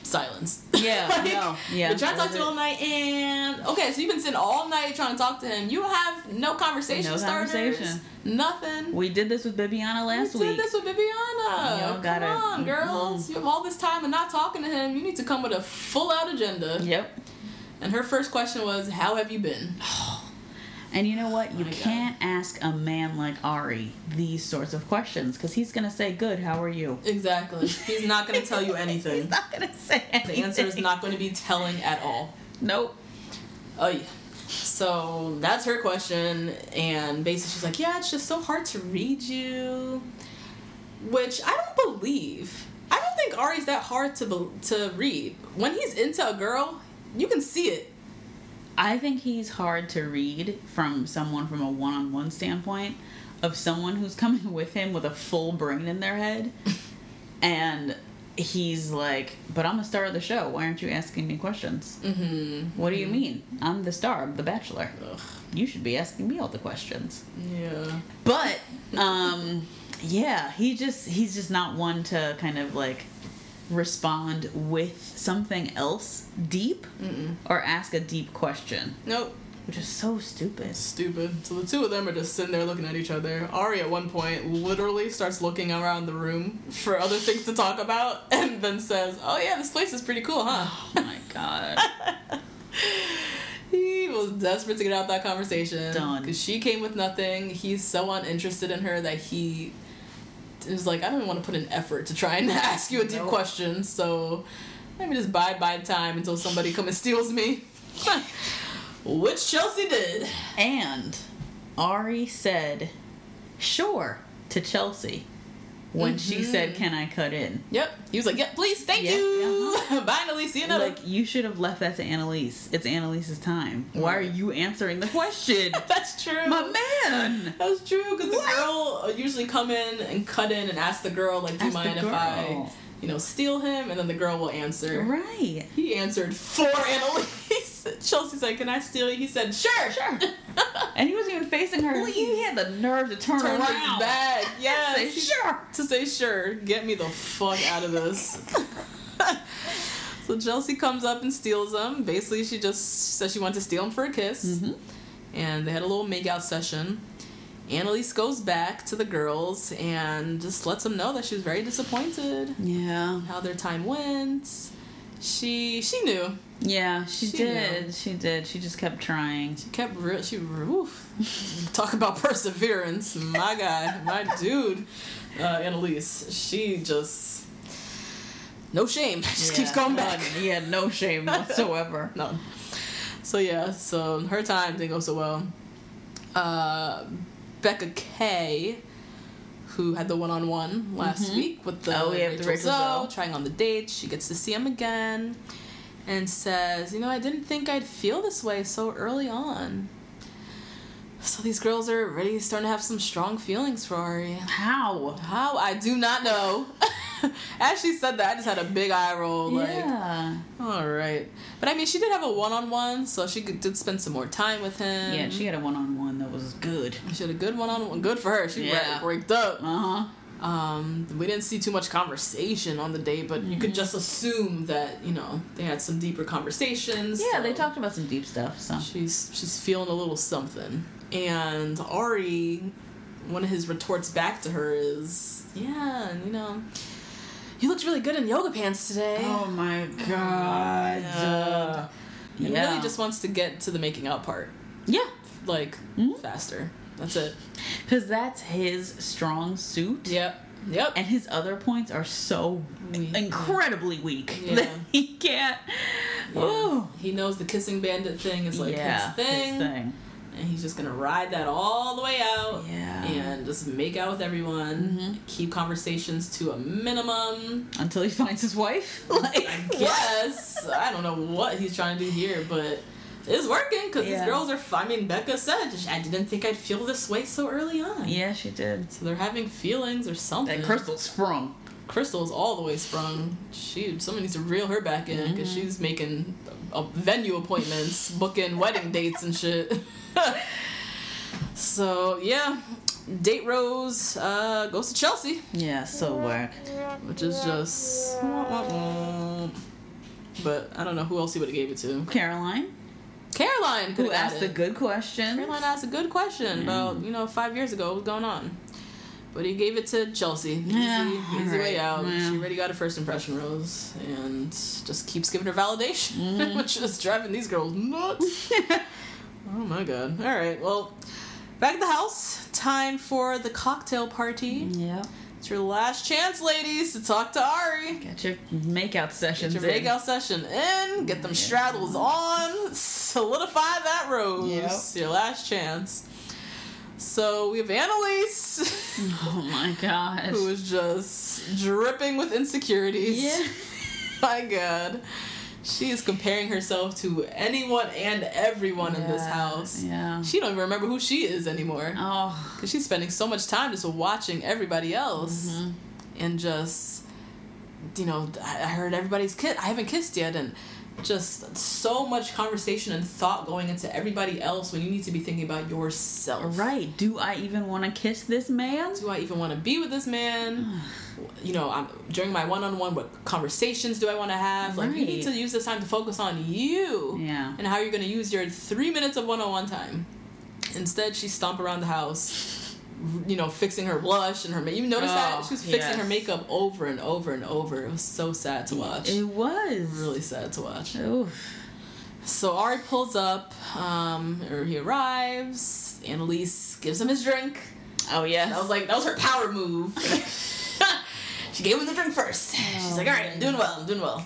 silence. Yeah, *laughs* Like, no, yeah. Been trying to talk to you all night and okay, so you've been sitting all night trying to talk to him. You have no conversation No starters. conversation. Nothing. We did this with Bibiana last We week. We did this with Bibiana. You Come gotta- on, girls. mhm. You have all this time and not talking to him. You need to come with a full out agenda. Yep. And her first question was, "How have you been?" *sighs* *sighs* *sighs* And you know what? You oh God. can't ask a man like Arie these sorts of questions because he's gonna say, "Good, how are you?" Exactly. He's not going to tell you *laughs* anything. He's not gonna say anything. The answer is not going to be telling at all. Nope. Oh yeah. So that's her question, and basically she's like, "Yeah, it's just so hard to read you," which I don't believe. I don't think Arie's that hard to bel to read. When he's into a girl, you can see it. I think he's hard to read from someone from a one-on-one standpoint of someone who's coming *laughs* with him with a full brain in their head, *laughs* and he's like, "But I'm the star of the show. Why aren't you asking me questions?" Mm-hmm. What do you mean? I'm the star of The Bachelor. You should be asking me all the questions. Yeah. But um yeah, he just he's just not one to kind of like respond with something else deep or ask a deep question, Nope. which is so stupid. Stupid. So the two of them are just sitting there looking at each other. Arie at one point literally starts looking around the room for other things to talk about *laughs* and then says, Oh yeah, this place is pretty cool, huh? Oh my god. *laughs* he was desperate to get out that conversation. Done. Because she came with nothing. He's so uninterested in her that he is like, I don't even want to put an effort to try and *laughs* ask you a deep Nope. question, so let me just bide my time until somebody come and steals me. *laughs* Which Chelsea did. and Arie said, "Sure" to Chelsea when she said, mm-hmm. "Can I cut in?" Yep. He was like, Yep, please, thank Yeah, you. Uh-huh. *laughs* Bye, Annalise. See you another. Like you should have left that to Annalise. It's Annalise's time. Why are mm. you answering the question? *laughs* That's true. My man. That's true because the girl uh, usually come in and cut in and ask the girl like, "Do you Ask mind if I. you know, steal him?" And then the girl will answer. Right. He answered for Annalise. *laughs* Chelsea's like, "Can I steal you?" He said, "Sure, sure." *laughs* And he wasn't even facing her. He had the nerve to turn, Turn around. his back. *laughs* Yes. Say, sure. To say sure, get me the fuck out of this. so Chelsea comes up and steals him. Basically, she just says she wants to steal him for a kiss. Mm-hmm. And they had a little makeout session. Annalise goes back to the girls and just lets them know that she was very disappointed Yeah. how their time went. She she knew. Yeah, she, She did. knew. She did. She just kept trying. She kept real. She oof. *laughs* talk about perseverance, my guy, my dude, uh, Annalise. She just no shame. *laughs* Just keeps going none. back. He had no shame *laughs* whatsoever. No. So yeah, so her time didn't go so well. Uh, Becca K, who had the one-on-one last mm-hmm. week with the Oh, yeah, Rachel, the Rachel Zoe, Zoe. trying on the date, she gets to see him again, and says, "You know, I didn't think I'd feel this way so early on." So these girls are already starting to have some strong feelings for Arie. How? How I do not know. *laughs* As she said that, I just had a big eye roll. Like, yeah. all right. But I mean, she did have a one on one, so she could, did spend some more time with him. Yeah, she had a one-on-one that was good. She had a good one on one. Good for her. She Yeah. raked up. Uh huh. Um, we didn't see too much conversation on the date, but you Mm-hmm. could just assume that you know they had some deeper conversations. Yeah, they talked about some deep stuff. So She's she's feeling a little something, and Arie, one of his retorts back to her is, "Yeah, you know, you looked really good in yoga pants today." Oh my god. Yeah. and really just wants to get to the making out part, Yeah. like Mm-hmm. faster. That's it. Because that's his strong suit. Yep. Yep. And his other points are so Weak. incredibly weak *laughs* Yeah. that he can't. Oh, he knows the kissing bandit thing is like yeah, his thing. His thing. And he's just gonna ride that all the way out Yeah. Mm-hmm. and just make out with everyone keep conversations to a minimum Until he finds his wife. *laughs* Like, i guess i don't know what he's trying to do here but it's working because Yeah. these girls are i mean becca said i didn't think i'd feel this way so early on Yeah, she did. so they're having feelings or something That krystal sprung. krystal's all the way sprung she someone needs to reel her back in because Mm-hmm. she's making venue appointments booking wedding dates and shit *laughs* so yeah date rose uh, goes to chelsea Yeah, so whack. which is just wah, wah, wah. but i don't know who else he would have gave it to Caroline, caroline who asked a good question. caroline asked a good question about Mm. you know five years ago what was going on but he gave it to Chelsea. Easy, Yeah, easy way out. yeah. She already got a first impression rose and just keeps giving her validation, *laughs* Mm-hmm. which is driving these girls nuts. *laughs* oh my god. Alright, well, back at the house. Time for the cocktail party. Yeah. It's your last chance, ladies, to talk to Arie. Get your makeout sessions Get your in. makeout session in, get them straddles on, solidify that rose. Yep. Your last chance. So we have Annalise. *laughs* Oh my gosh. who is just dripping with insecurities. Yeah. *laughs* My God. She is comparing herself to anyone and everyone in this house. yeah. She don't even remember who she is anymore. Oh, Because she's spending so much time just watching everybody else. Mm-hmm. And just, you know, I I heard everybody's kiss. I haven't kissed yet. And just so much conversation and thought going into everybody else when you need to be thinking about yourself. right. Do I even want to kiss this man? do I even want to be with this man? *sighs* you know, I'm, during my one-on-one, what conversations do I want to have? Like, you need to use this time to focus on you Yeah. and how you're going to use your three minutes of one-on-one time. Instead, she stomp around the house, you know, fixing her blush and her. makeup. You notice that Oh, she was fixing her makeup over and over and over. It was so sad to watch. It was. really sad to watch. Oof. So Arie pulls up, um, or he arrives. Annalise gives him his drink. Oh yeah. That was like that was her power move. *laughs* she gave him the drink first. She's like, all right, I'm doing well, I'm doing well.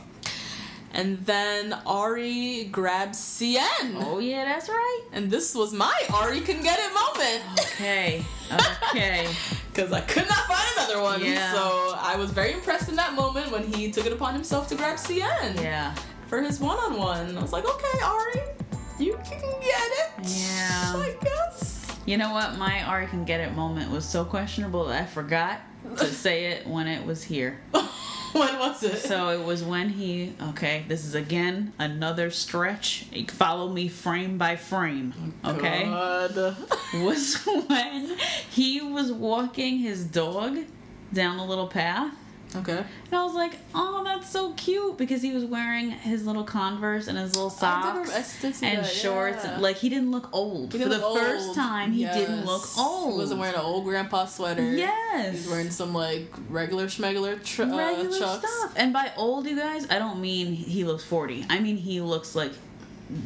And then Arie grabs Seinne. Oh yeah, that's right. And this was my Arie can get it moment. Okay. *laughs* Okay. Because I could not find another one. Yeah. So I was very impressed in that moment when he took it upon himself to grab Seinne yeah. for his one on one. I was like, okay, Arie, you can get it. Yeah. I guess. You know what? My Arie can get it moment was so questionable that I forgot to *laughs* say it when it was here. *laughs* when was it? So it was when he. Okay, this is again another stretch. Follow me frame by frame. Okay. God. *laughs* was when he was walking his dog down a little path. Okay. And I was like, oh, that's so cute because he was wearing his little Converse and his little socks and that, shorts. yeah. And, like, he didn't look old. For didn't the look first old. time, he didn't look old. He wasn't wearing an old grandpa sweater. Yes. He's wearing some like regular schmegular tr- uh, chucks. stuff. And by old, you guys, I don't mean he looks 40. I mean he looks like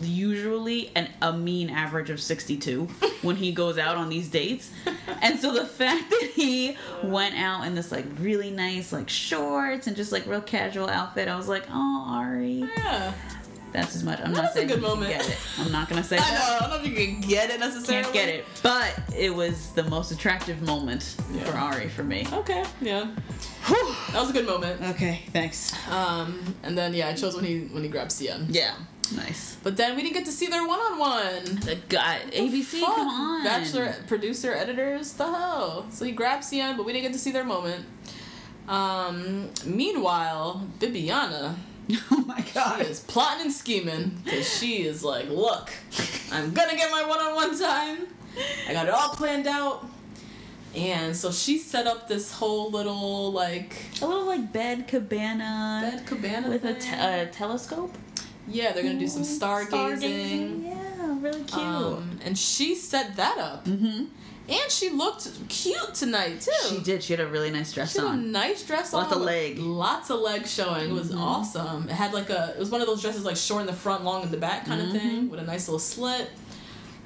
usually an, a mean average of 62 when he goes out on these dates. And so the fact that he went out in this like really nice like shorts and just like real casual outfit, I was like, oh, Arie. Yeah. That's as much. I'm That not was a saying good moment. Get it. I'm not gonna *laughs* say I that. know. I don't know if you can get it necessarily. Can't get it, but it was the most attractive moment Yeah. for Arie for me. Okay. Yeah. Whew. That was a good moment. Okay, thanks. Um, and then yeah, I chose when he when he grabbed Seinne. Yeah, nice. But then we didn't get to see their one on one. The guy, ABC, come on. Bachelor, producer, editors, the hell. So he grabbed Seinne, but we didn't get to see their moment. Um, meanwhile, Bibiana *laughs* Oh my She is plotting and scheming because she is like, look, I'm gonna get my one on one time. I got it all planned out. And so she set up this whole little like A little like bed cabana bed cabana with a, te- a telescope. Yeah, they're gonna do some stargazing. Yeah, really cute. Um, and she set that up. mm-hmm. And she looked cute tonight too. She did. She had a really nice dress She had a on. nice dress on. Lots of with leg. Mm-hmm. Lots of leg showing. It was awesome. It had like a. It was one of those dresses like short in the front, long in the back kind Mm-hmm. of thing, with a nice little slit.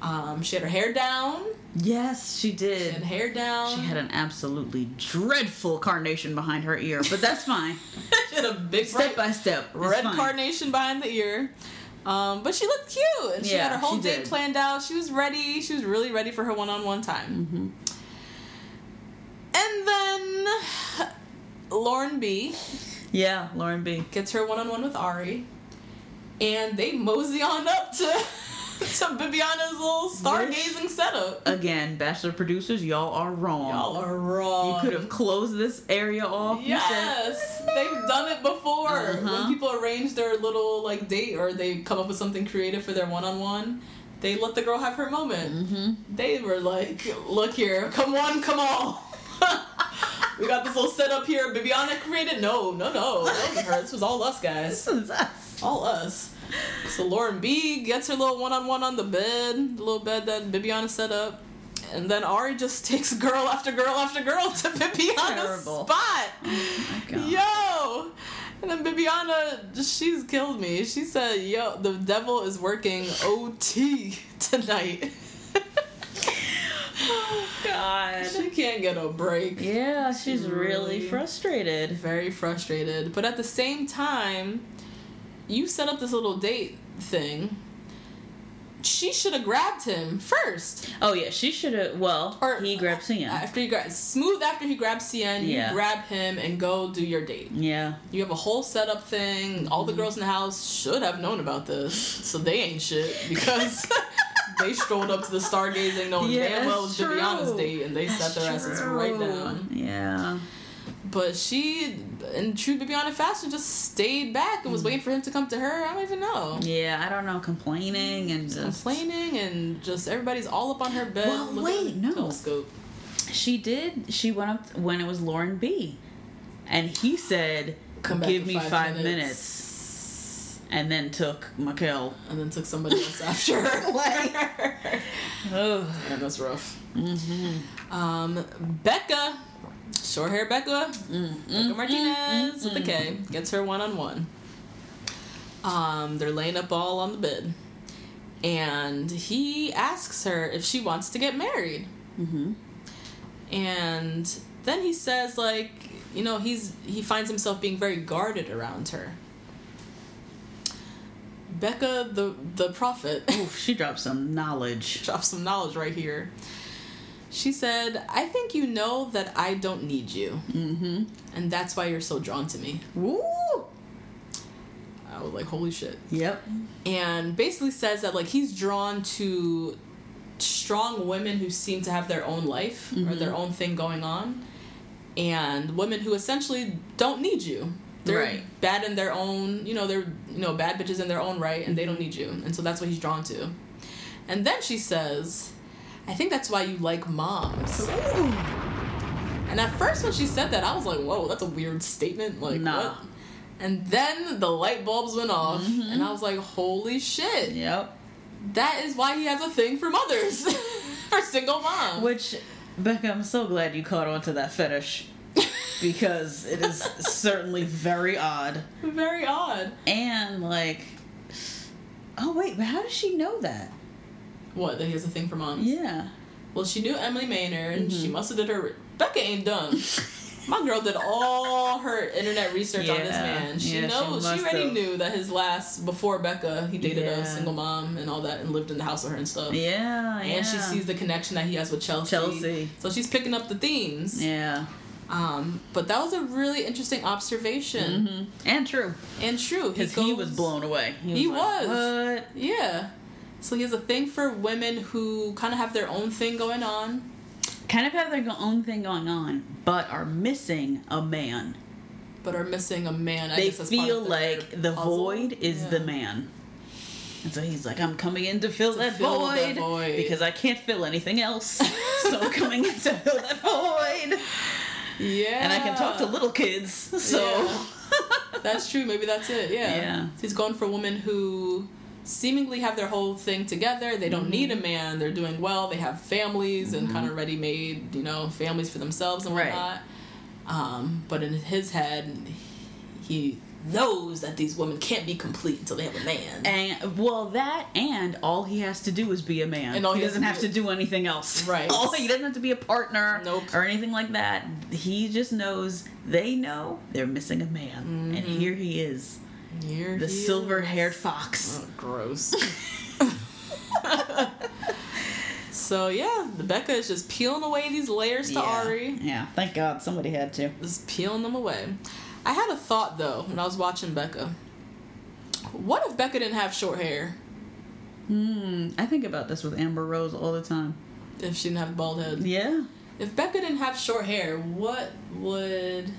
Um, she had her hair down. Yes, she She did. had hair down. She had an absolutely dreadful carnation behind her ear, but that's fine. *laughs* She had a big step by step red carnation behind the ear. Um, but she looked cute, and she Yeah, had her whole date did. planned out. She was ready. She was really ready for her one-on-one time. Mm-hmm. And then Lauren B Yeah, Lauren B. gets her one-on-one with Arie, and they mosey on up to *laughs* to Bibiana's little stargazing setup. Again, Bachelor producers, y'all are wrong. Y'all are wrong. You could have closed this area off. You said, Yes, they've done it before. Uh-huh. When people arrange their little like date or they come up with something creative for their one-on-one, they let the girl have her moment. Mm-hmm. They were like, "Look here, come on, come on." *laughs* we got this little setup here. Bibiana created. No, no, no. That wasn't her. This was all us guys. This is us. All us. So Lauren B gets her little one-on-one on the bed, the little bed that Bibiana set up. And then Arie just takes girl after girl after girl to *laughs* Bibiana's spot. Oh God. Yo! And then Bibiana, she's killed me. She said, yo, the devil is working *laughs* OT tonight. Oh god. she can't get a break. Yeah, she's really Really? frustrated. Very frustrated. But at the same time, you set up this little date thing. She should have grabbed him first. Oh yeah, she should have. Well, Or- he grabbed Seinne. After he grabs smooth after he grabs Seinne, Yeah. you grab him and go do your date. yeah. You have a whole setup thing. All the Mm-hmm. girls in the house should have known about this, so they ain't shit *laughs* because they strolled up to the stargazing knowing Yeah, damn well was that's Bibiana's date, and they sat their asses right down. Yeah. But she, in true Bibiana fashion, just stayed back and was waiting for him to come to her. I don't even know. Yeah, I don't know, complaining and just Complaining and just everybody's all up on her bed. Well, wait, no. Telescope. She did. She went up when it was Lauren B, and he said, Come back "Give me five five, minutes. minutes. and then took Mikel. And then took somebody else *laughs* after her. *laughs* *laughs* Ugh. Yeah, that's rough. Um, Becca, short hair Becca, Bekah Martinez with the K, gets her one on one. Um, they're laying up all on the bed, and he asks her if she wants to get married. Mm-hmm. And then he says, like, you know, he's he finds himself being very guarded around her. Becca, the the prophet. Oof, she dropped some knowledge. *laughs* drop some knowledge right here. She said, I think you know that I don't need you. Mm-hmm. And that's why you're so drawn to me. Woo! I was like, holy shit. Yep. And basically says that, like, he's drawn to strong women who seem to have their own life or their own thing going on. And women who essentially don't need you. They're Right. bad in their own, you know, they're, you know, bad bitches in their own right and they don't need you. And so that's what he's drawn to. And then she says, I think that's why you like moms. And at first, when she said that, I was like, whoa, that's a weird statement. Like, Nah. what? And then the light bulbs went off, mm-hmm. and I was like, holy shit. Yep. That is why he has a thing for mothers, *laughs* for single moms. Which, Becca, I'm so glad you caught on to that fetish. because it is *laughs* certainly very odd. Very odd. And, like, oh, wait, but how does she know that? What, that he has a thing for moms? Yeah. Well, she knew Emily Maynard, and Mm-hmm. she must have did her. Becca ain't dumb. *laughs* My girl did all her internet research on this man. She Yeah, knows. She, must already have. knew that his last before Becca, he dated Yeah. a single mom and all that, and lived in the house with her and stuff. Yeah, yeah. And she sees the connection that he has with Chelsea. Chelsea. So she's picking up the themes. Yeah. Um, but that was a really interesting observation And true. and true. Because he goes- was blown away. He like, was. What? Yeah. So he has a thing for women who kind of have their own thing going on. Kind of have their own thing going on, but are missing a man. but are missing a man. I they feel like the puzzle. void is Yeah. the man. And so he's like, I'm coming in to fill, that, fill void that void. because I can't fill anything else. *laughs* so I'm coming in to fill that void. Yeah. And I can talk to little kids. So Yeah. That's true. Maybe that's it. Yeah. *laughs* Yeah. He's going for women who seemingly have their whole thing together. They don't need a man. They're doing well. They have families and kind of ready made, you know, families for themselves and Right. whatnot. Um, but in his head, he knows that these women can't be complete until they have a man. And well, that and all he has to do is be a man. And all he, he doesn't have to do anything else. Right. All *laughs* he doesn't have to be a partner Nope. or anything like that. He just knows they know they're missing a man, and Mm-hmm. here he is, Here the silver-haired fox. Oh, gross. *laughs* *laughs* so yeah, Becca is just peeling away these layers to yeah. Arie. Yeah. Thank God somebody had to. Just peeling them away. I had a thought though when I was watching Becca. What if Becca didn't have short hair? Hmm. I think about this with Amber Rose all the time. If she didn't have a bald head? Yeah. If Becca didn't have short hair, what would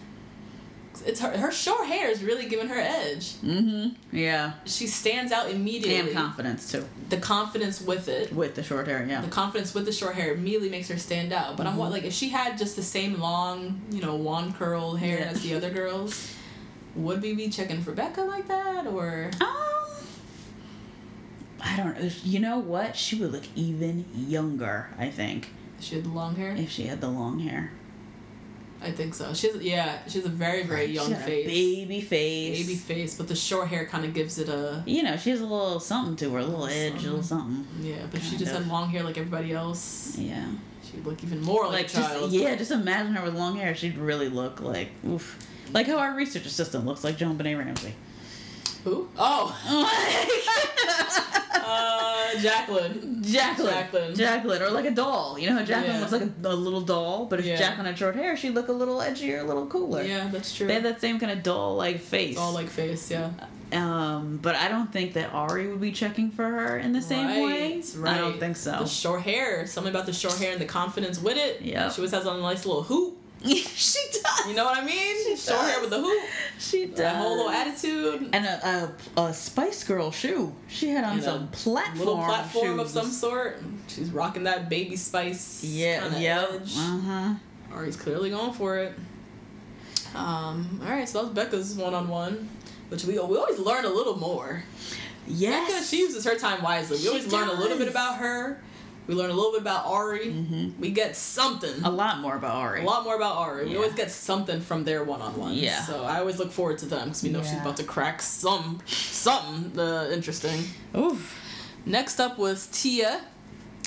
it's her her short hair is really giving her edge. Mm-hmm. Yeah. She stands out immediately. And confidence too, the confidence with it. with the short hair. Yeah. the confidence with the short hair immediately makes her stand out. But I'm like, if she had just the same long, you know, wand curl hair Yeah. as the other girls, would we be checking for Becca like that, or Um, I don't know. You know what? She would look even younger. I think If she had the long hair? if she had the long hair. I think so. She's yeah, she's a very very young She got a face, baby face. baby face, but the short hair kind of gives it a You know, she has a little something to her, a little edge, a little something. yeah. But if she just of. had long hair like everybody else, Yeah. she'd look even more like, Like a just child. yeah, just imagine her with long hair. She'd really look like oof. Like how our research assistant looks like JonBenét Ramsey. Who? Oh, *laughs* uh, Jacqueline. Jacqueline. Jacqueline. Jacqueline. Or like a doll. You know how Jacqueline Yeah. looks like a, a little doll, but if Yeah. Jacqueline had short hair, she'd look a little edgier, a little cooler. Yeah, that's true. They have that same kind of doll like face. Doll like face, yeah. Um, but I don't think that Arie would be checking for her in the same way. I don't think so. The short hair, something about the short hair and the confidence with it. Yeah. She always has on a nice little hoop. *laughs* she does. You know what I mean? She short hair with the hoop. She does. That whole little attitude. And a, a, a Spice Girl shoe. She had on And some platform little platform of some sort. She's rocking that baby spice. Yeah. Yep. edge. Uh huh. Arie's clearly going for it. Um. All right. So that was Bekah's one on one, which we we always learn a little more. Yes. Becca, she uses her time wisely. We She always learn a little bit about her. We learn a little bit about Arie. We get something. a lot more about Arie. A lot more about Arie. We always get something from their one on one. Yeah. So I always look forward to them because we know she's about to crack some something uh, interesting. Oof. Next up was Tia.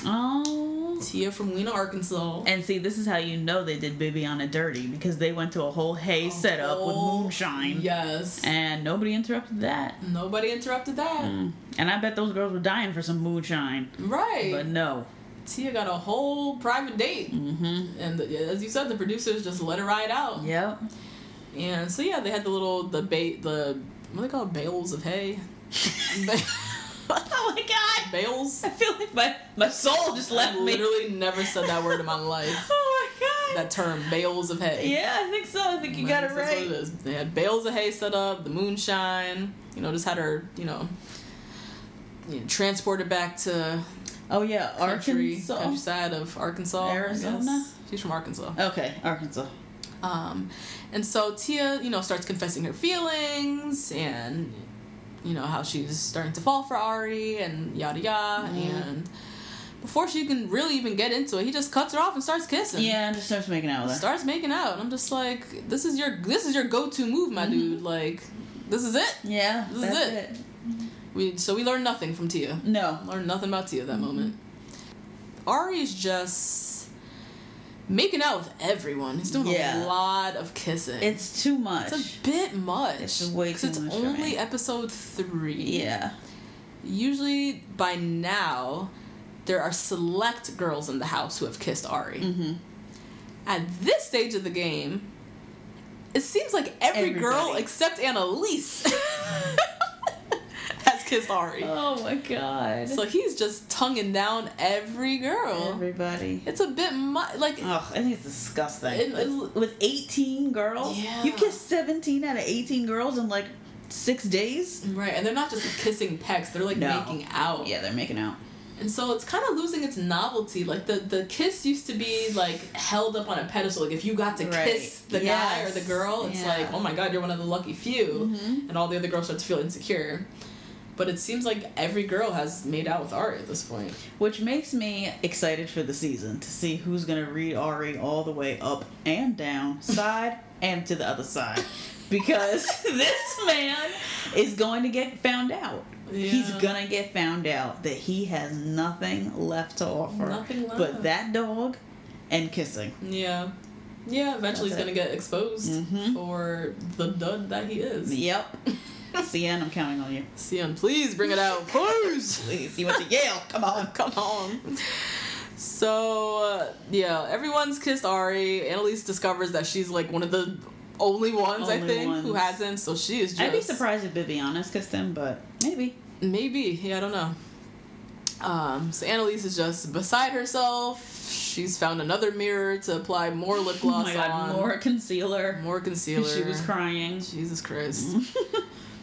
Oh. Tia from Lena, Arkansas. And see, this is how you know they did Bibiana dirty because they went to a whole hay setup with Oh, moonshine. Yes. And nobody interrupted that. Nobody interrupted that. And I bet those girls were dying for some moonshine. Right. But no. Tia got a whole private date. Mm-hmm. And the, as you said, the producers just let her ride out. Yep. And so yeah, they had the little the bait the what do they call it? bales of hay. *laughs* *laughs* Oh my god. bales. I feel like my, my soul just left I me. literally never said that word in my *laughs* life. Oh my god. That term, bales of hay. yeah, I think so. I think you got it That's what right. it is. They had bales of hay set up, the moonshine. You know, just had her, you know, you know, transported back to Oh yeah, country, Arkansas. countryside of Arkansas. Arizona? She's from Arkansas. Okay, Arkansas. Um, and so Tia, you know, starts confessing her feelings and, you know, how she's starting to fall for Arie and yada yada. And before she can really even get into it, he just cuts her off and starts kissing. Yeah, and just starts making out with her. Starts making out. And I'm just like, this is your this is your go to move, my mm-hmm. dude. Like, this is it. Yeah, This is it. it. We so we learned nothing from Tia. No. Learned nothing about Tia that mm-hmm. moment. Arie's just making out with everyone. He's doing Yeah. a lot of kissing. It's too much. It's a bit much. It's way too it's much for only episode three. yeah. Usually by now, there are select girls in the house who have kissed Arie. Mm-hmm. At this stage of the game, it seems like every girl except Annaliese *laughs* has kissed Arie. Oh my god. so he's just tonguing down every girl. Everybody. It's a bit much. Like, Ugh, I think it's disgusting. It- With 18 girls? Yeah. You kissed 17 out of 18 girls in like six days? right, and they're not just kissing pecks; they're like No. making out. Yeah, they're making out. And so it's kind of losing its novelty. Like the the kiss used to be like held up on a pedestal. Like if you got to Right. kiss the guy or the girl, it's Yeah. Mm-hmm. like, oh my god, you're one of the lucky few. And all the other girls start to feel insecure. But it seems like every girl has made out with Arie at this point. Which makes me excited for the season to see who's gonna read Arie all the way up and down, *laughs* side and to the other side. Because *laughs* this man is going to get found out. Yeah. He's gonna get found out that he has nothing left to offer. Nothing left. But that dog and kissing. Yeah. Yeah, eventually That's he's gonna get exposed Mhm. for the dud that he is. Yep. *laughs* *laughs* Seinne, I'm counting on you. Seinne, please bring it out. Please. *laughs* Please, you went to Yale. Come on. *laughs* Come on. So, uh, yeah, everyone's kissed Arie. Annaliese discovers that she's like one of the only ones, I Only think, who hasn't. So she is just. I'd be surprised if Bibiana's kissed him, but maybe. Maybe. Yeah, I don't know. Um, so Annaliese is just beside herself. She's found another mirror to apply more lip Oh gloss my god, on. more concealer. More concealer. She was crying. Jesus Christ.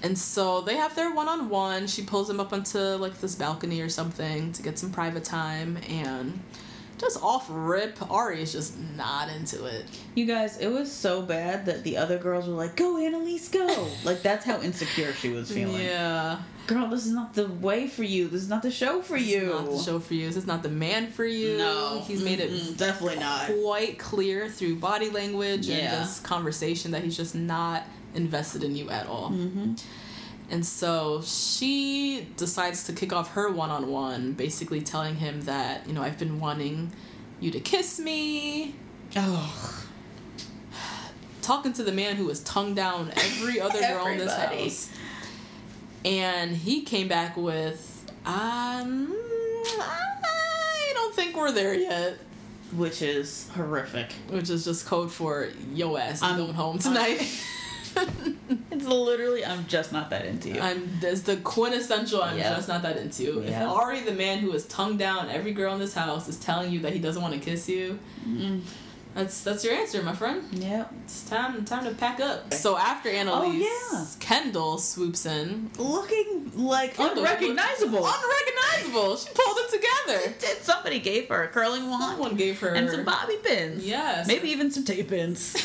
And so they have their one on one. She pulls him up onto like this balcony or something to get some private time and just off rip, Arie is just not into it. You guys, it was so bad that the other girls were like, "Go, Annaliese, go!" *laughs* like that's how insecure she was feeling. Yeah. Girl, this is not the way for you. This is not the show for you. Not the show for you. This is not the man for you. No, He's made it definitely not. quite clear through body language and Yeah. just conversation that he's just not invested in you at all. Mm-hmm. And so she decides to kick off her one on one, basically telling him that, you know, I've been wanting you to kiss me. Oh, Talking to the man who was tongue down every *laughs* other girl in this house. And he came back with, um, I don't think we're there yet. which is horrific. Which is just code for yo ass I'm- going home tonight. *laughs* *laughs* It's literally, I'm just not that into you. I'm that's the quintessential I'm Yeah. just not that into. You. If Yeah. Arie, the man who is tongue down every girl in this house, is telling you that he doesn't want to kiss you, mm-hmm. that's that's your answer, my friend. yep. It's time time to pack up. So after Annaliese, Oh, yeah. Kendall swoops in. Looking like Kendall unrecognizable. Unrecognizable. She pulled it together. Did somebody gave her a curling wand Someone gave her and some bobby pins? Yes. maybe even some tape pins.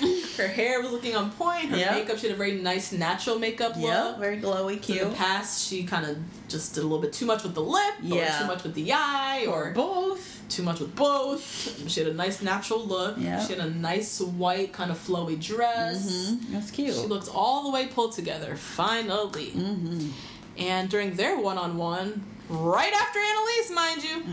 *laughs* her hair was looking on point. Her Yeah. makeup, she had a very nice natural makeup look. yep, very glowy, cute. In the past, she kind of just did a little bit too much with the lip, Yeah. or too much with the eye, or both. too much with both. She had a nice natural look. Yeah. She had a nice white kind of flowy dress. Mm-hmm. That's cute. She looks all the way pulled together, finally. mm-hmm. And during their one on one, right after Annaliese, mind you,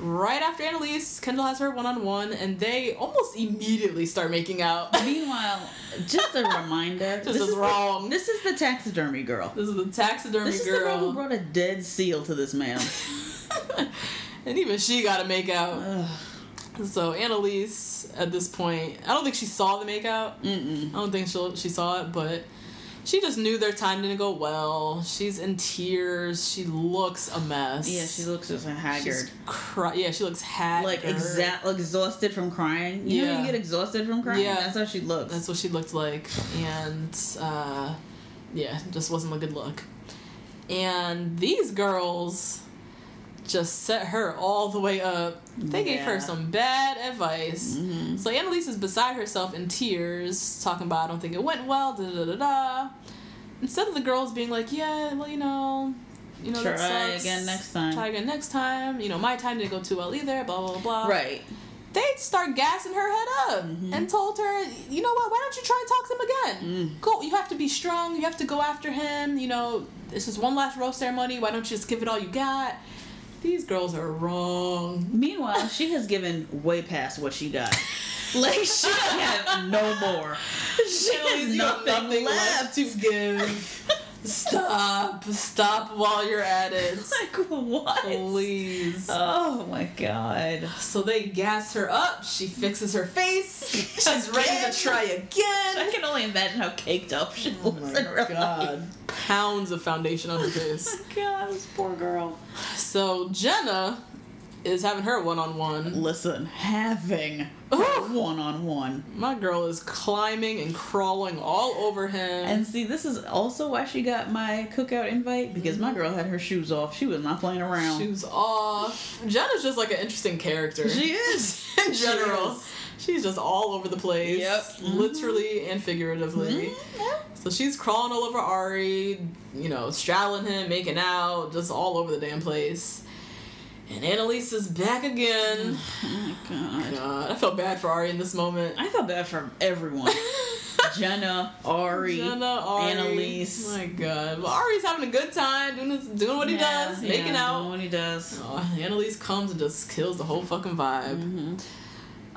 right after Annaliese, Kendall has her one on one, and they almost immediately start making out. *laughs* Meanwhile, just a reminder. This is the- wrong. this is the taxidermy girl. This is the taxidermy This is the girl who brought a dead seal to this man. *laughs* and even she got to make out. Ugh. So Annaliese, at this point, I don't think she saw the makeout. Mm-mm. I don't think she she saw it, but she just knew their time didn't go well. She's in tears. She looks a mess. Yeah, she looks just haggard. She's cry- yeah, she looks haggard. like exa- exhausted from crying. You know Yeah. when you get exhausted from crying? Yeah. That's how she looks. That's what she looked like, and uh, yeah, just wasn't a good look. And these girls just set her all the way up. They gave her Mm-hmm. some bad advice. So Annaliese is beside herself in tears, talking about I don't think it went well. Da da da da. Instead of the girls being like, yeah, well, you know, you know, Try again next time. Try again next time. You know, my time didn't go too well either. Blah blah blah. blah right. they start gassing her head up Mm-hmm. and told her, you know what, why don't you try and talk to him again? Mm. Go, you have to be strong, you have to go after him, you know, this is one last rose ceremony, why don't you just give it all you got? These girls are wrong. Meanwhile, she has given way past what she got. like she *laughs* has no more. She has You have nothing, left. to give. Stop. Stop while you're at it. *laughs* Like what? Please. Oh my god. So they gas her up. She fixes her face. *laughs* She's ready to try again. I can only imagine how caked up she looks. Oh was my in real god. life. Pounds of foundation on her face. *laughs* Oh my God, this poor girl. So Jenna is having her one on one. Listen, having one on one. My girl is climbing and crawling all over him. And see, this is also why she got my cookout invite because my girl had her shoes off. She was not playing around. shoes off. Jenna's just like an interesting character. She is. *laughs* in general. is. She's just all over the place. Yep. Mm-hmm. Literally and figuratively. So she's crawling all over Arie, you know, straddling him, making out, just all over the damn place. And Annaliese is back again. Oh my god. God, I felt bad for Arie in this moment. I felt bad for everyone. *laughs* Jenna, Arie, Jenna, Arie. Annaliese. My God. Well, Arie's having a good time, doing, this, doing what he Yeah, does, yeah, making out. doing what he does. Oh, Annalise comes and just kills the whole fucking vibe. Mm-hmm.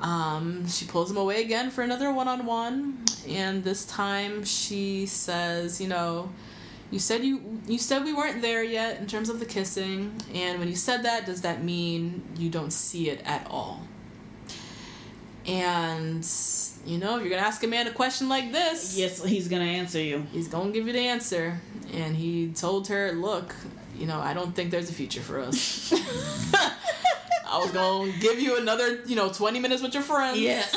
Um, she pulls him away again for another one on one, and this time she says, "You know, you said you you said we weren't there yet in terms of the kissing, and when you said that, does that mean you don't see it at all?" And you know, if you're gonna ask a man a question like this, Yes, he's gonna answer you. he's gonna give you the answer. And he told her, "Look, you know, I don't think there's a future for us." *laughs* I was gonna give you another, you know, 20 minutes with your friends. Yeah. *laughs*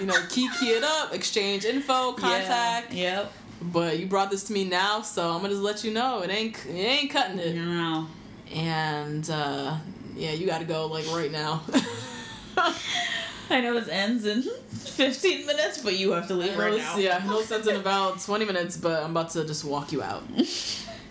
You know, key key it up, exchange info, contact. Yeah. Yep. But you brought this to me now, so I'm gonna just let you know it ain't it ain't cutting it. No. And uh, yeah, you got to go like right now. *laughs* I know this ends in 15 minutes, but you have to leave right now. Yeah, no sense in about 20 minutes, but I'm about to just walk you out. *laughs*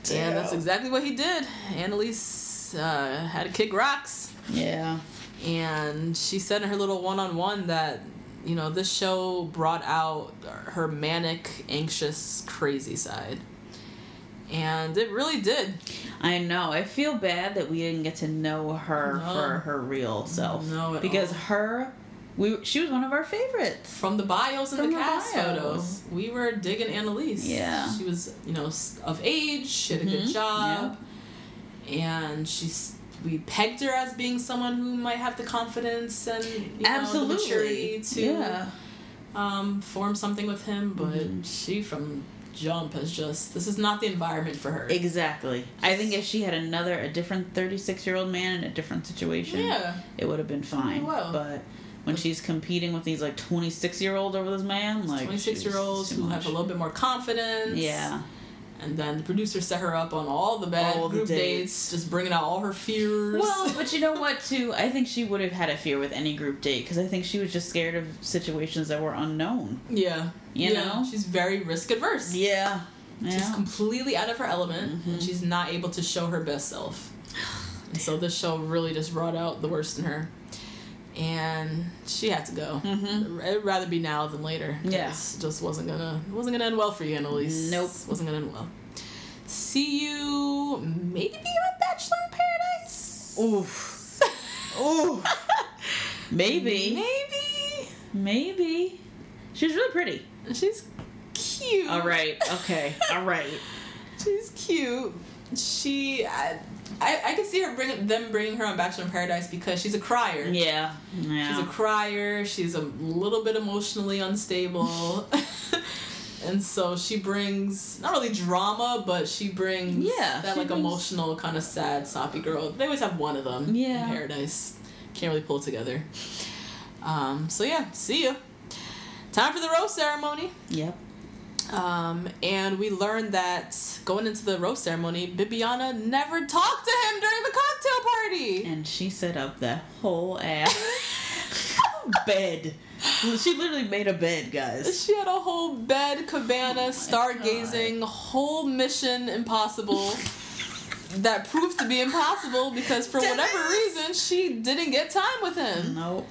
And that's exactly what he did. Annaliese uh, had to kick rocks. Yeah. And she said in her little one on one that, you know, this show brought out her manic, anxious, crazy side. And it really did. I know. I feel bad that we didn't get to know her No. for her real self. No, because all. her, we she was one of our favorites. From the bios and the the cast bios. photos, we were digging Annaliese. Yeah. She was, you know, of age, she had a good mm-hmm. job, and she's. We pegged her as being someone who might have the confidence and you know, the Absolutely. maturity to yeah. um, form something with him, but Mm-hmm. she from jump has just this is not the environment for her. Exactly. I think if she had another, a different 36 year old man in a different situation, Yeah. it would have been fine. well. But when she's competing with these like 26-year-old over this man, like Twenty six year olds who much. have a little bit more confidence. Yeah. And then the producer set her up on all the bad All the group dates. dates, just bringing out all her fears. Well, *laughs* but you know what, too? I think she would have had a fear with any group date because I think she was just scared of situations that were unknown. yeah, You yeah. know? she's very risk adverse. Yeah. She's Yeah. completely out of her element, Mm-hmm. and she's not able to show her best self. And so this show really just brought out the worst in her, and she had to go. It'd rather be now than later. Mm-hmm. Yeah. just wasn't gonna it wasn't gonna end well for you, Annaliese. Nope. wasn't gonna end well. See you maybe on Bachelor in Paradise. Oof. *laughs* Ooh. Maybe. Maybe. Maybe. She's really pretty. She's cute. All right. Okay. All right. *laughs* She's cute. She, I, I, I can see her bring them bringing her on Bachelor in Paradise because she's a crier. Yeah. Yeah. She's a crier. She's a little bit emotionally unstable. *laughs* and so she brings not really drama, but she brings Yeah, that like brings- emotional kind of sad soppy girl. They always have one of them Yeah. in Paradise. Can't really pull together. Um, so yeah, see you. Time for the rose ceremony. Yep. Um, and we learned that going into the rose ceremony, Bibiana never talked to him during the cocktail party. And she set up that whole ass *laughs* bed. She literally made a bed, guys. She had a whole bed, cabana, stargazing, whole mission impossible. *laughs* that proved to be impossible because for whatever reason she didn't get time with him. Nope.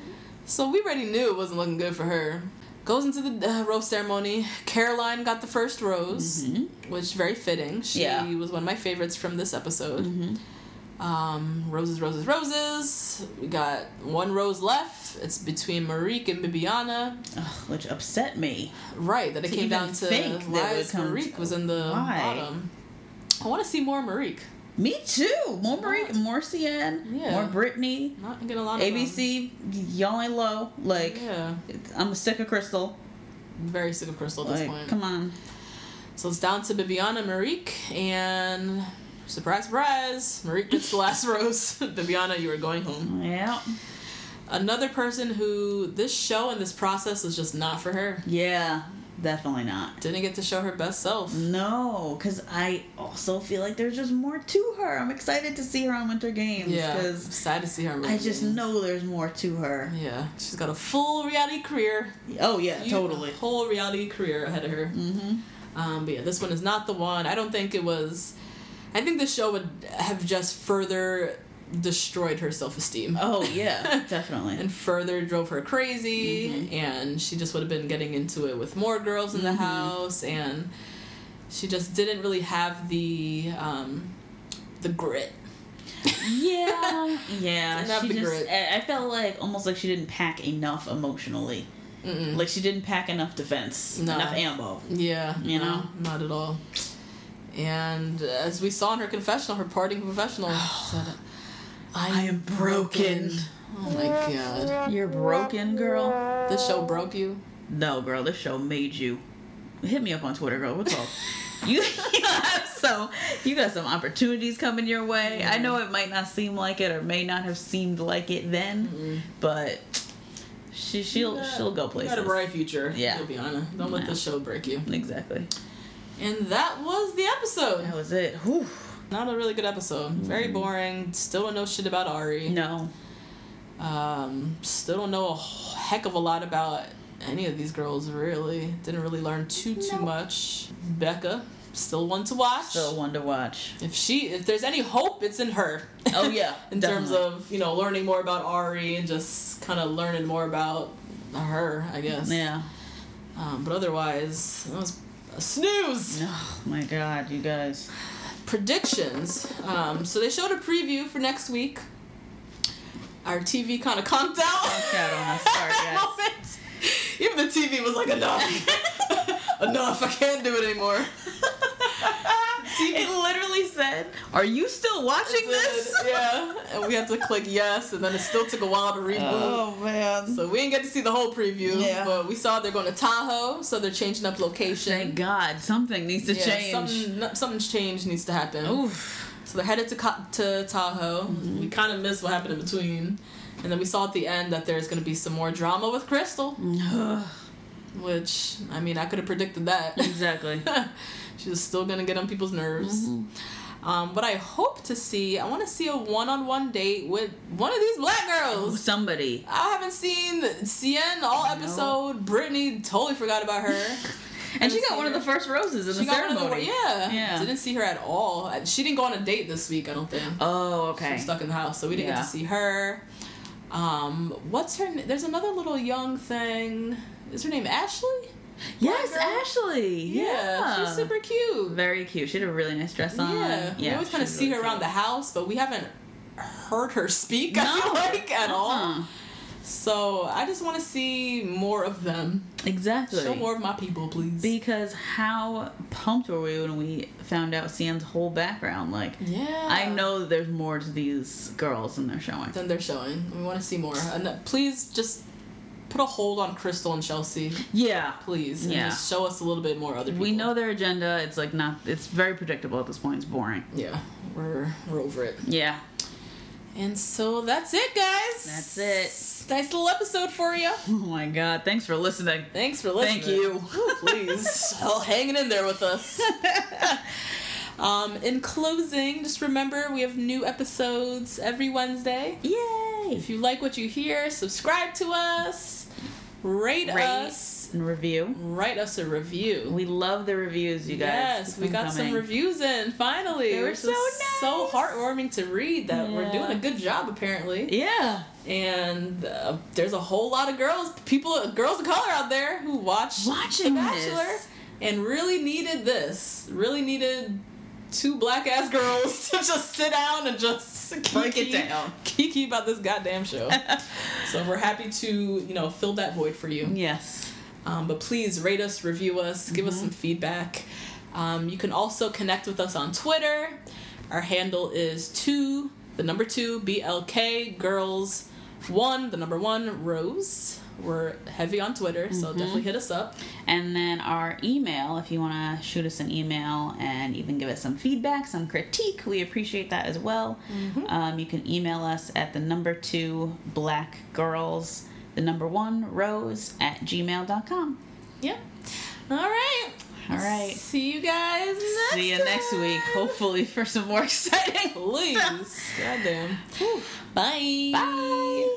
So we already knew it wasn't looking good for her. Goes into the uh, rose ceremony. Caroline got the first rose, which is very fitting. She Yeah. was one of my favorites from this episode. Um, roses, roses, roses. We got one rose left. It's between Marikh and Bibiana. Ugh, which upset me. Right, that it To came down to think that would Lies come Marikh was in the Why? bottom. I want to see more Marikh. Me too. More Marikh, more Seinne, Yeah. more Brittany, Not getting a lot. ABC. Y'all ain't low. Like, Yeah, I'm sick of Krystal. Very sick of Krystal at this Like, point. come on. So it's down to Bibiana Marikh, and surprise, surprise, Marikh gets the last *laughs* rose. *laughs* Bibiana, you are going home. Yeah. Another person who this show and this process is just not for her. Yeah. Definitely not. Didn't get to show her best self. No, because I also feel like there's just more to her. I'm excited to see her on Winter Games. Yeah, Because sad to see her. I just Games. know there's more to her. Yeah, she's got a full reality career. Oh, yeah, You- totally. a whole reality career ahead of her. Mm-hmm. Um, but yeah, this one is not the one. I don't think it was. I think the show would have just further destroyed her self esteem. Oh, yeah, *laughs* definitely. and further drove her crazy Mm-hmm. and she just would have been getting into it with more girls in the Mm-hmm. house and she just didn't really have the um the grit yeah, yeah. Didn't have She the just, grit. I felt like almost like she didn't pack enough emotionally. Like she didn't pack enough defense, No. enough ammo. yeah You no, know? not at all and as we saw in her confessional her parting confessional I am broken. oh my god You're broken, girl. this show broke you No, girl, this show made you. Hit me up on Twitter, girl. What's *laughs* up? you, *laughs* you have some you got some opportunities coming your way. I know it might not seem like it or may not have seemed like it then, mm-hmm. but she she'll she'll go you places. got a bright future Yeah. you'll be honest don't let this show break you Exactly. and that was the episode That was it. Whew. Not a really good episode. Very boring. Still don't know shit about Arie. No. Um, still don't know a heck of a lot about any of these girls. Really, didn't really learn too too much. Becca, still one to watch. Still one to watch. if she, if there's any hope, it's in her. Oh, yeah, *laughs* in terms of you know learning more about Arie and just kind of learning more about her, I guess. Yeah. Um, but otherwise, it was a snooze. Oh my god, you guys. Predictions. Um, so they showed a preview for next week. Our TV kind of conked out. Conked out on us. Sorry, At that guys. moment. Even the TV was like, enough. *laughs* *laughs* *laughs* enough. I can't do it anymore. *laughs* It literally said, "Are you still watching this?" yeah. *laughs* And we had to click yes, and then it still took a while to reboot. Oh man. So we didn't get to see the whole preview, Yeah. but we saw they're going to Tahoe, so they're changing up location. Thank God, something needs to Yeah, change. Something, something's changed needs to happen. Oof. So they're headed to to Tahoe. Mm-hmm. We kind of missed what happened in between, and then we saw at the end that there's going to be some more drama with Krystal, *sighs* which I mean I could have predicted that. exactly. *laughs* She's still going to get on people's nerves. Um, but I hope to see. I want to see a one-on-one date with one of these black girls. Somebody. I haven't seen Seinne all episode. Brittany totally forgot about her. *laughs* And she got one of the first roses in She the got one of ceremony. the yeah. Yeah. Didn't see her at all. She didn't go on a date this week. I don't think. Oh, okay. Stuck in the house, so we didn't get to see her. Um, what's her? There's another little young thing. Is her name Ashley? Yes, Ashley. Yeah. she's super cute. Very cute. She had a really nice dress on. Yeah, yeah we always kind of see really her around cute. the house, but we haven't heard her speak. I feel like at all. Uh-uh. So I just want to see more of them. Exactly. Show more of my people, please. Because how pumped were we when we found out Seinne's whole background? Like, yeah, I know that there's more to these girls than they're showing. Than they're showing. We want to see more. And uh, please just put a hold on Krystal and Chelsea, Yeah. please, and Yeah. just show us a little bit more other people. We know their agenda. It's like not. It's very predictable at this point. It's boring. Yeah, we're we're over it. Yeah. And so that's it, guys. That's it. Nice little episode for you. *laughs* Oh my god. Thanks for listening. Thanks for listening. Thank you. Ooh, please, *laughs* well, hanging in there with us. *laughs* um, in closing, just remember we have new episodes every Wednesday. Yay. If you like what you hear, subscribe to us, rate, Rate us, and review. write us a review. We love the reviews, you guys. Yes, Keep we got some reviews in finally. They were so is so heartwarming to read that we're doing a good job apparently. Yeah. And uh, there's a whole lot of girls, people, girls of color out there who watch Watching The Bachelor this. and really needed this. Really needed two black ass girls *laughs* to just sit down and just Break it kiki- down. *laughs* kiki about this goddamn show. *laughs* so we're happy to you know fill that void for you. Yes. Um, but please rate us, review us, give us Mm-hmm. some feedback. Um, you can also connect with us on Twitter. Our handle is two, the number two, BLK girls one, the number one rose. We're heavy on Twitter, so definitely hit us up. And then our email, if you want to shoot us an email and even give us some feedback, some critique, we appreciate that as well. Um, you can email us at the number two black girls, the number one rose at gmail.com. Yep. All right. All right. See you guys next See you next week, hopefully for some more *laughs* exciting. Please. Goddamn. Bye. Bye.